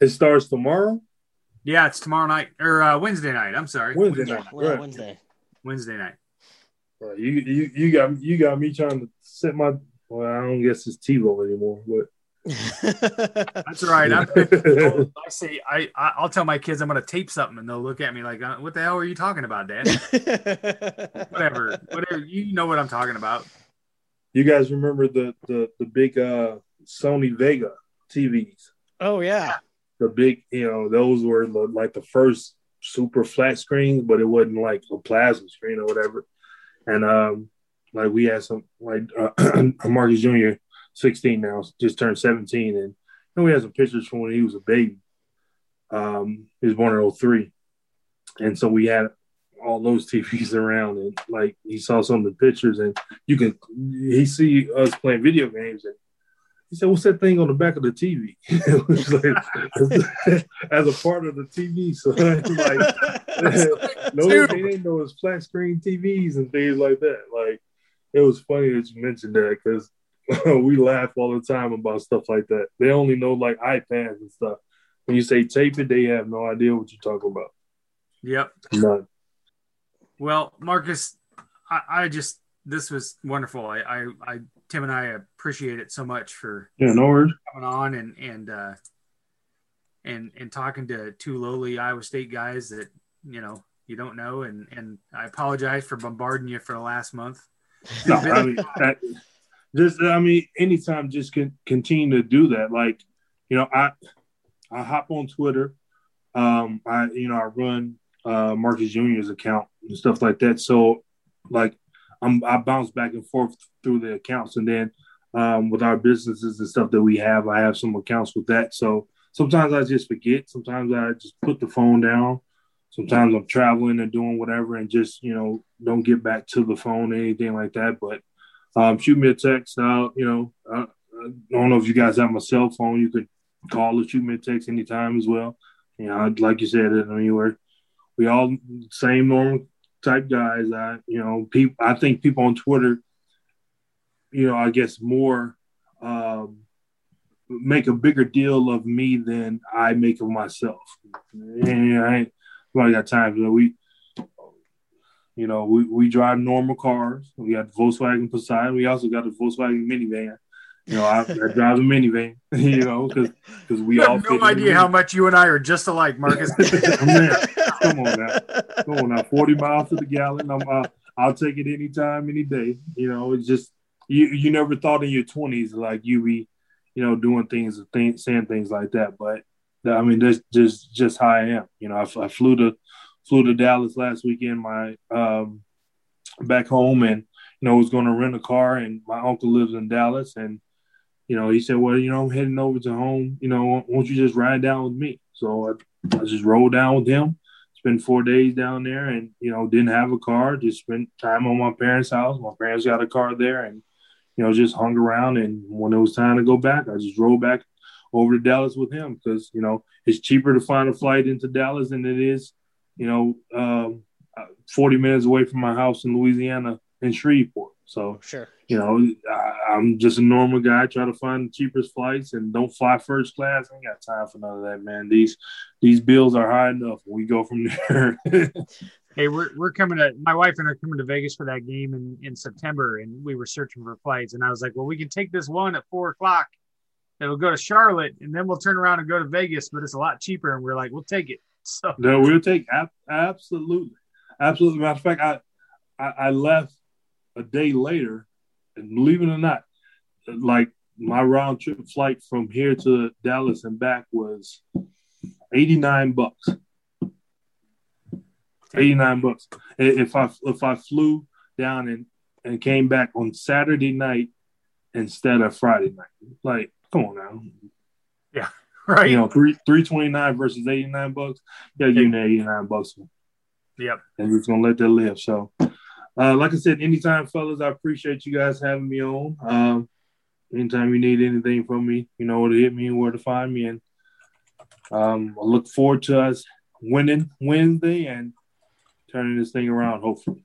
it starts tomorrow. Yeah, it's tomorrow night or uh, Wednesday night. I'm sorry, Wednesday yeah, night. well, Right. Wednesday. Wednesday night. Right. You you you got you got me trying to set my. Well, I don't guess it's TiVo anymore, but (laughs) That's all right. I'm, (laughs) I say I I- I'll tell my kids I'm going to tape something, and they'll look at me like, uh, "What the hell are you talking about, Dad?" (laughs) whatever, whatever. You know what I'm talking about. you guys remember the the the big uh Sony Vega TVs? oh yeah. The big, you know, those were the, like the first super flat screens, but it wasn't like a plasma screen or whatever. And um, like we had some like uh, (clears throat) Marcus Jr. 16 now, just turned 17, and, and we had some pictures from when he was a baby. Um, he was born in 03. And so we had all those (laughs) TVs around, and like he saw some of the pictures, and you can he see us playing video games, and he said, "What's that thing on the back of the TV?" (laughs) Was like, (laughs) as a part of the TV, so like no, they didn't know it was flat screen TVs and things like that. Like it was funny that you mentioned that because (laughs) we laugh all the time about stuff like that. They only know like iPads and stuff. When you say tape it, they have no idea what you're talking about. Yep. None. Well, Marcus, I, I just this was wonderful. I, I, I, Tim and I appreciate it so much for Yeah, no worries. coming on and and uh, and and talking to two lowly Iowa State guys that you know you don't know, and and I apologize for bombarding you for the last month. No, (laughs) I mean, just I mean, anytime, just con- continue to do that. Like, you know, I I hop on Twitter. Um, I you know I run uh Marcus Junior's account and stuff like that. So, like, I'm I bounce back and forth through the accounts, and then um, with our businesses and stuff that we have, I have some accounts with that. So sometimes I just forget. Sometimes I just put the phone down. Sometimes I'm traveling and doing whatever, and just you know don't get back to the phone or anything like that. But um, shoot me a text. Uh, you know, I, I don't know if you guys have my cell phone. You could call or shoot me a text anytime as well. You know, like you said, I mean, we're we all same normal type guys. I you know, people. I think people on Twitter, you know, I guess more um, make a bigger deal of me than I make of myself. And I nobody got time for that. We you know, we, we drive normal cars. We got the Volkswagen Passat. We also got a Volkswagen minivan. You know, I, I drive a minivan. (laughs) You know, because because we You all have fit in no idea how much you and I are just alike, Marcus. (laughs) Man, come on now, come on now. Forty miles to the gallon. I'm, uh, I'll take it anytime, any day. You know, it's just you. You never thought in your twenties like you be, you know, doing things, things saying things like that. But I mean, that's just just how I am. You know, I, I flew to flew to Dallas last weekend. My um, back home, and you know, was going to rent a car, and my uncle lives in Dallas, and you know, he said, "Well, you know, I'm heading over to home. You know, won't you just ride down with me?" So I, I just rolled down with him. Spent four days down there, and you know, didn't have a car. Just spent time on my parents' house. My parents got a car there, and you know, just hung around. And when it was time to go back, I just drove back over to Dallas with him because you know it's cheaper to find a flight into Dallas than it is, you know, um, 40 minutes away from my house in Louisiana in Shreveport. So Sure. you know, I, I'm just a normal guy. Try to find the cheapest flights and don't fly first class. I ain't got time for none of that, man. These these bills are high enough. We go from there. (laughs) hey, we're, we're coming to my wife and I are coming to Vegas for that game in, in September, and we were searching for flights. And I was like, well, we can take this one at four o'clock. It'll go to Charlotte, and then we'll turn around and go to Vegas, but it's a lot cheaper. And we're like, we'll take it. (laughs) So No, we'll take ab- absolutely, absolutely. Matter of fact, I, I I left a day later, and believe it or not, like my round trip flight from here to Dallas and back was eighty nine bucks. Eighty nine bucks. If I if I flew down and and came back on Saturday night instead of Friday night, like come on now, Yeah. (laughs) right. you know three three twenty nine versus eighty nine bucks. Yeah, you know eighty nine bucks Yep. and we're gonna let that live. So, uh, like I said, anytime, fellas, I appreciate you guys having me on. Um, anytime you need anything from me, you know where to hit me and where to find me. And um, I look forward to us winning Wednesday and turning this thing around. Hopefully,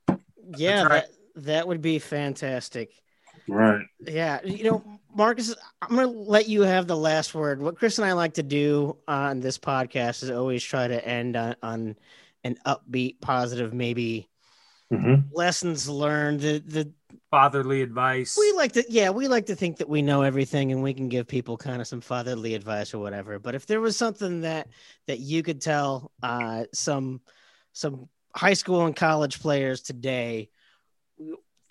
Yeah, right. that, that would be fantastic. Right? Yeah, you know, Marcus, I'm going to let you have the last word. What Chris and I like to do on this podcast is always try to end on, on an upbeat, positive, maybe Mhm. lessons learned. The the Fatherly advice. we like to yeah we like to think that we know everything and we can give people kind of some fatherly advice or whatever. But if there was something that that you could tell uh, some some high school and college players today,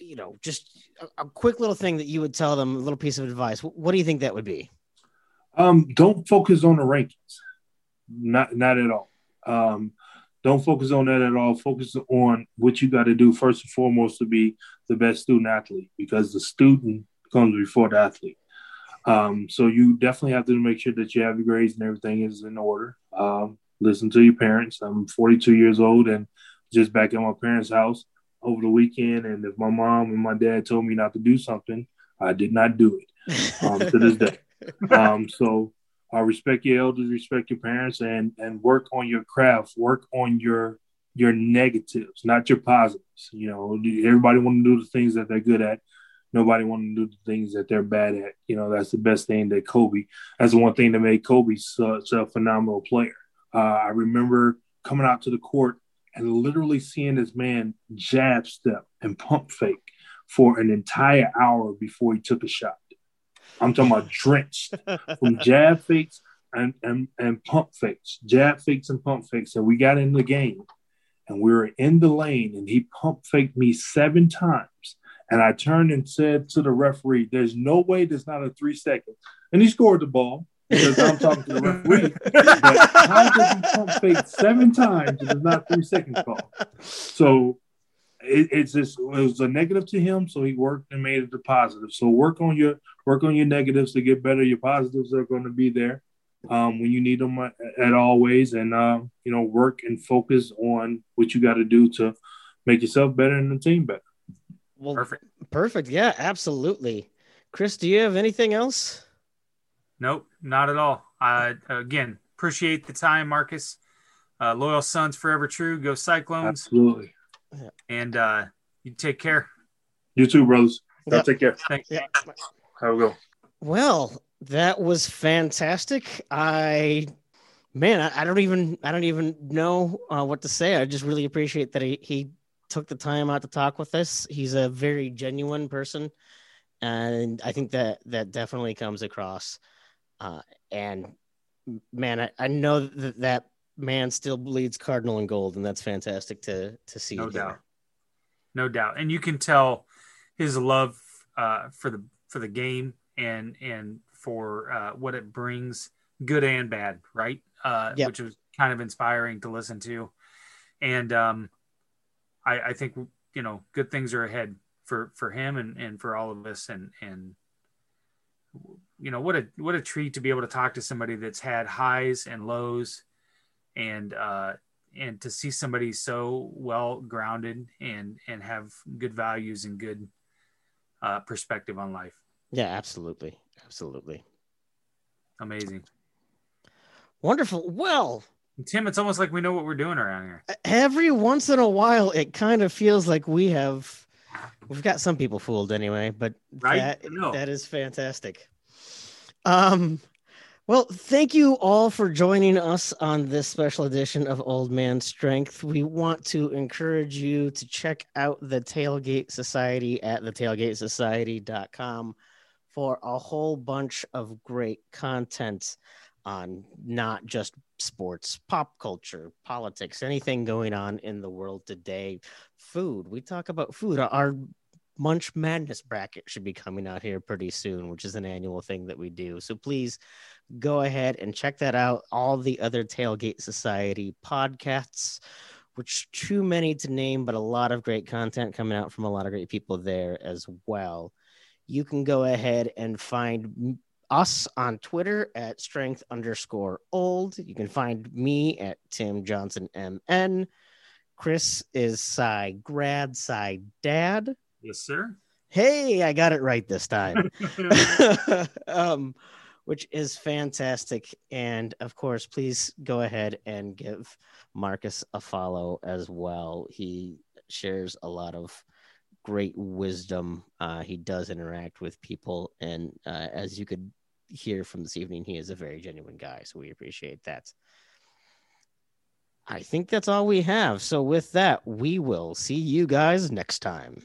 you know, just a, a quick little thing that you would tell them, a little piece of advice. wh- What do you think that would be? Um, don't focus on the rankings. Not not at all. Um, don't focus on that at all. Focus on what you got to do first and foremost to be the best student athlete because the student comes before the athlete. Um, so you definitely have to make sure that you have your grades and everything is in order. Um, listen to your parents. I'm 42 years old and just back at my parents' house over the weekend. And if my mom and my dad told me not to do something, I did not do it um, to this day. (laughs) Um, so I respect your elders, respect your parents, and and work on your craft. Work on your your negatives, not your positives. You know, everybody want to do the things that they're good at. Nobody want to do the things that they're bad at. You know, that's the best thing that Kobe. That's the one thing that made Kobe such a phenomenal player. Uh, I remember coming out to the court and literally seeing this man jab step and pump fake for an entire hour before he took a shot. I'm talking about (laughs) drenched from jab fakes and, and, and pump fakes, jab fakes and pump fakes. And we got in the game and we were in the lane and he pump faked me seven times. And I turned and said to the referee, There's no way there's not a three second. And he scored the ball because I'm talking to the referee. (laughs) But how does he pump fake seven times if it's not three seconds call? So it, it's just it was a negative to him, so he worked and made it a positive. So work on your work on your negatives to get better. Your positives are going to be there um, when you need them at, at always, and uh, you know work and focus on what you got to do to make yourself better and the team better. Well, Perfect. perfect. Yeah, absolutely. Chris, do you have anything else? Nope, not at all. I again appreciate the time, Marcus. Uh, loyal sons forever true. Go Cyclones, Absolutely. and uh, you take care. You too, brothers. Y'all Yep. Take care. Thank you. Yeah. Have a go. Well, that was fantastic. I, man, I, I don't even, I don't even know uh, what to say. I just really appreciate that he, he took the time out to talk with us. He's a very genuine person, and I think that that definitely comes across. Uh, and man, I, I know that that man still bleeds cardinal and gold, and that's fantastic to to see. No doubt. No doubt. And you can tell his love uh, for the for the game and and for uh, what it brings, good and bad, right? Uh, Yep. Which was kind of inspiring to listen to. And um, I, I think you know good things are ahead for for him and and for all of us. And and you know what a what a treat to be able to talk to somebody that's had highs and lows, and uh, and to see somebody so well grounded and and have good values and good uh, perspective on life. Yeah, absolutely, absolutely, Amazing. wonderful. Well, Tim, it's almost like we know what we're doing around here. every once in a while it kind of feels like we have we've got some people fooled anyway but Right? that, that is fantastic um well thank you all for joining us on this special edition of old man strength we want to encourage you to check out the tailgate society at the tailgatesociety.com for a whole bunch of great content on not just sports, pop culture, politics, anything going on in the world today. Food. We talk about food. Our Munch Madness bracket should be coming out here pretty soon, which is an annual thing that we do. So please go ahead and check that out. All the other Tailgate Society podcasts, which too many to name, but a lot of great content coming out from a lot of great people there as well. You can go ahead and find us on Twitter at strength underscore old. You can find me at Tim Johnson MN. Chris is Cy Grad, Cy Dad. Yes, sir. Hey, I got it right this time. (laughs) (laughs) um, which is fantastic. And of course, please go ahead and give Marcus a follow as well. He shares a lot of great wisdom. Uh, he does interact with people. And uh, as you could hear from this evening, he is a very genuine guy. So we appreciate that. I think that's all we have. So with that, we will see you guys next time.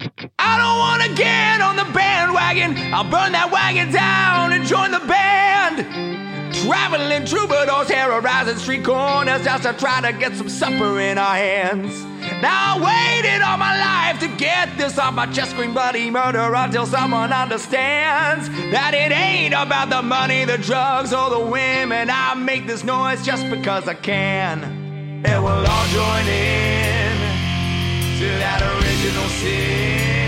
I don't wanna get on the bandwagon. I'll burn that wagon down and join the band. Traveling troubadours terrorizing street corners just to try to get some supper in our hands. Now I waited all my life to get this off my chest, scream bloody murder until someone understands that it ain't about the money, the drugs, or the women. I make this noise just because I can, and we'll all join in to that original sin.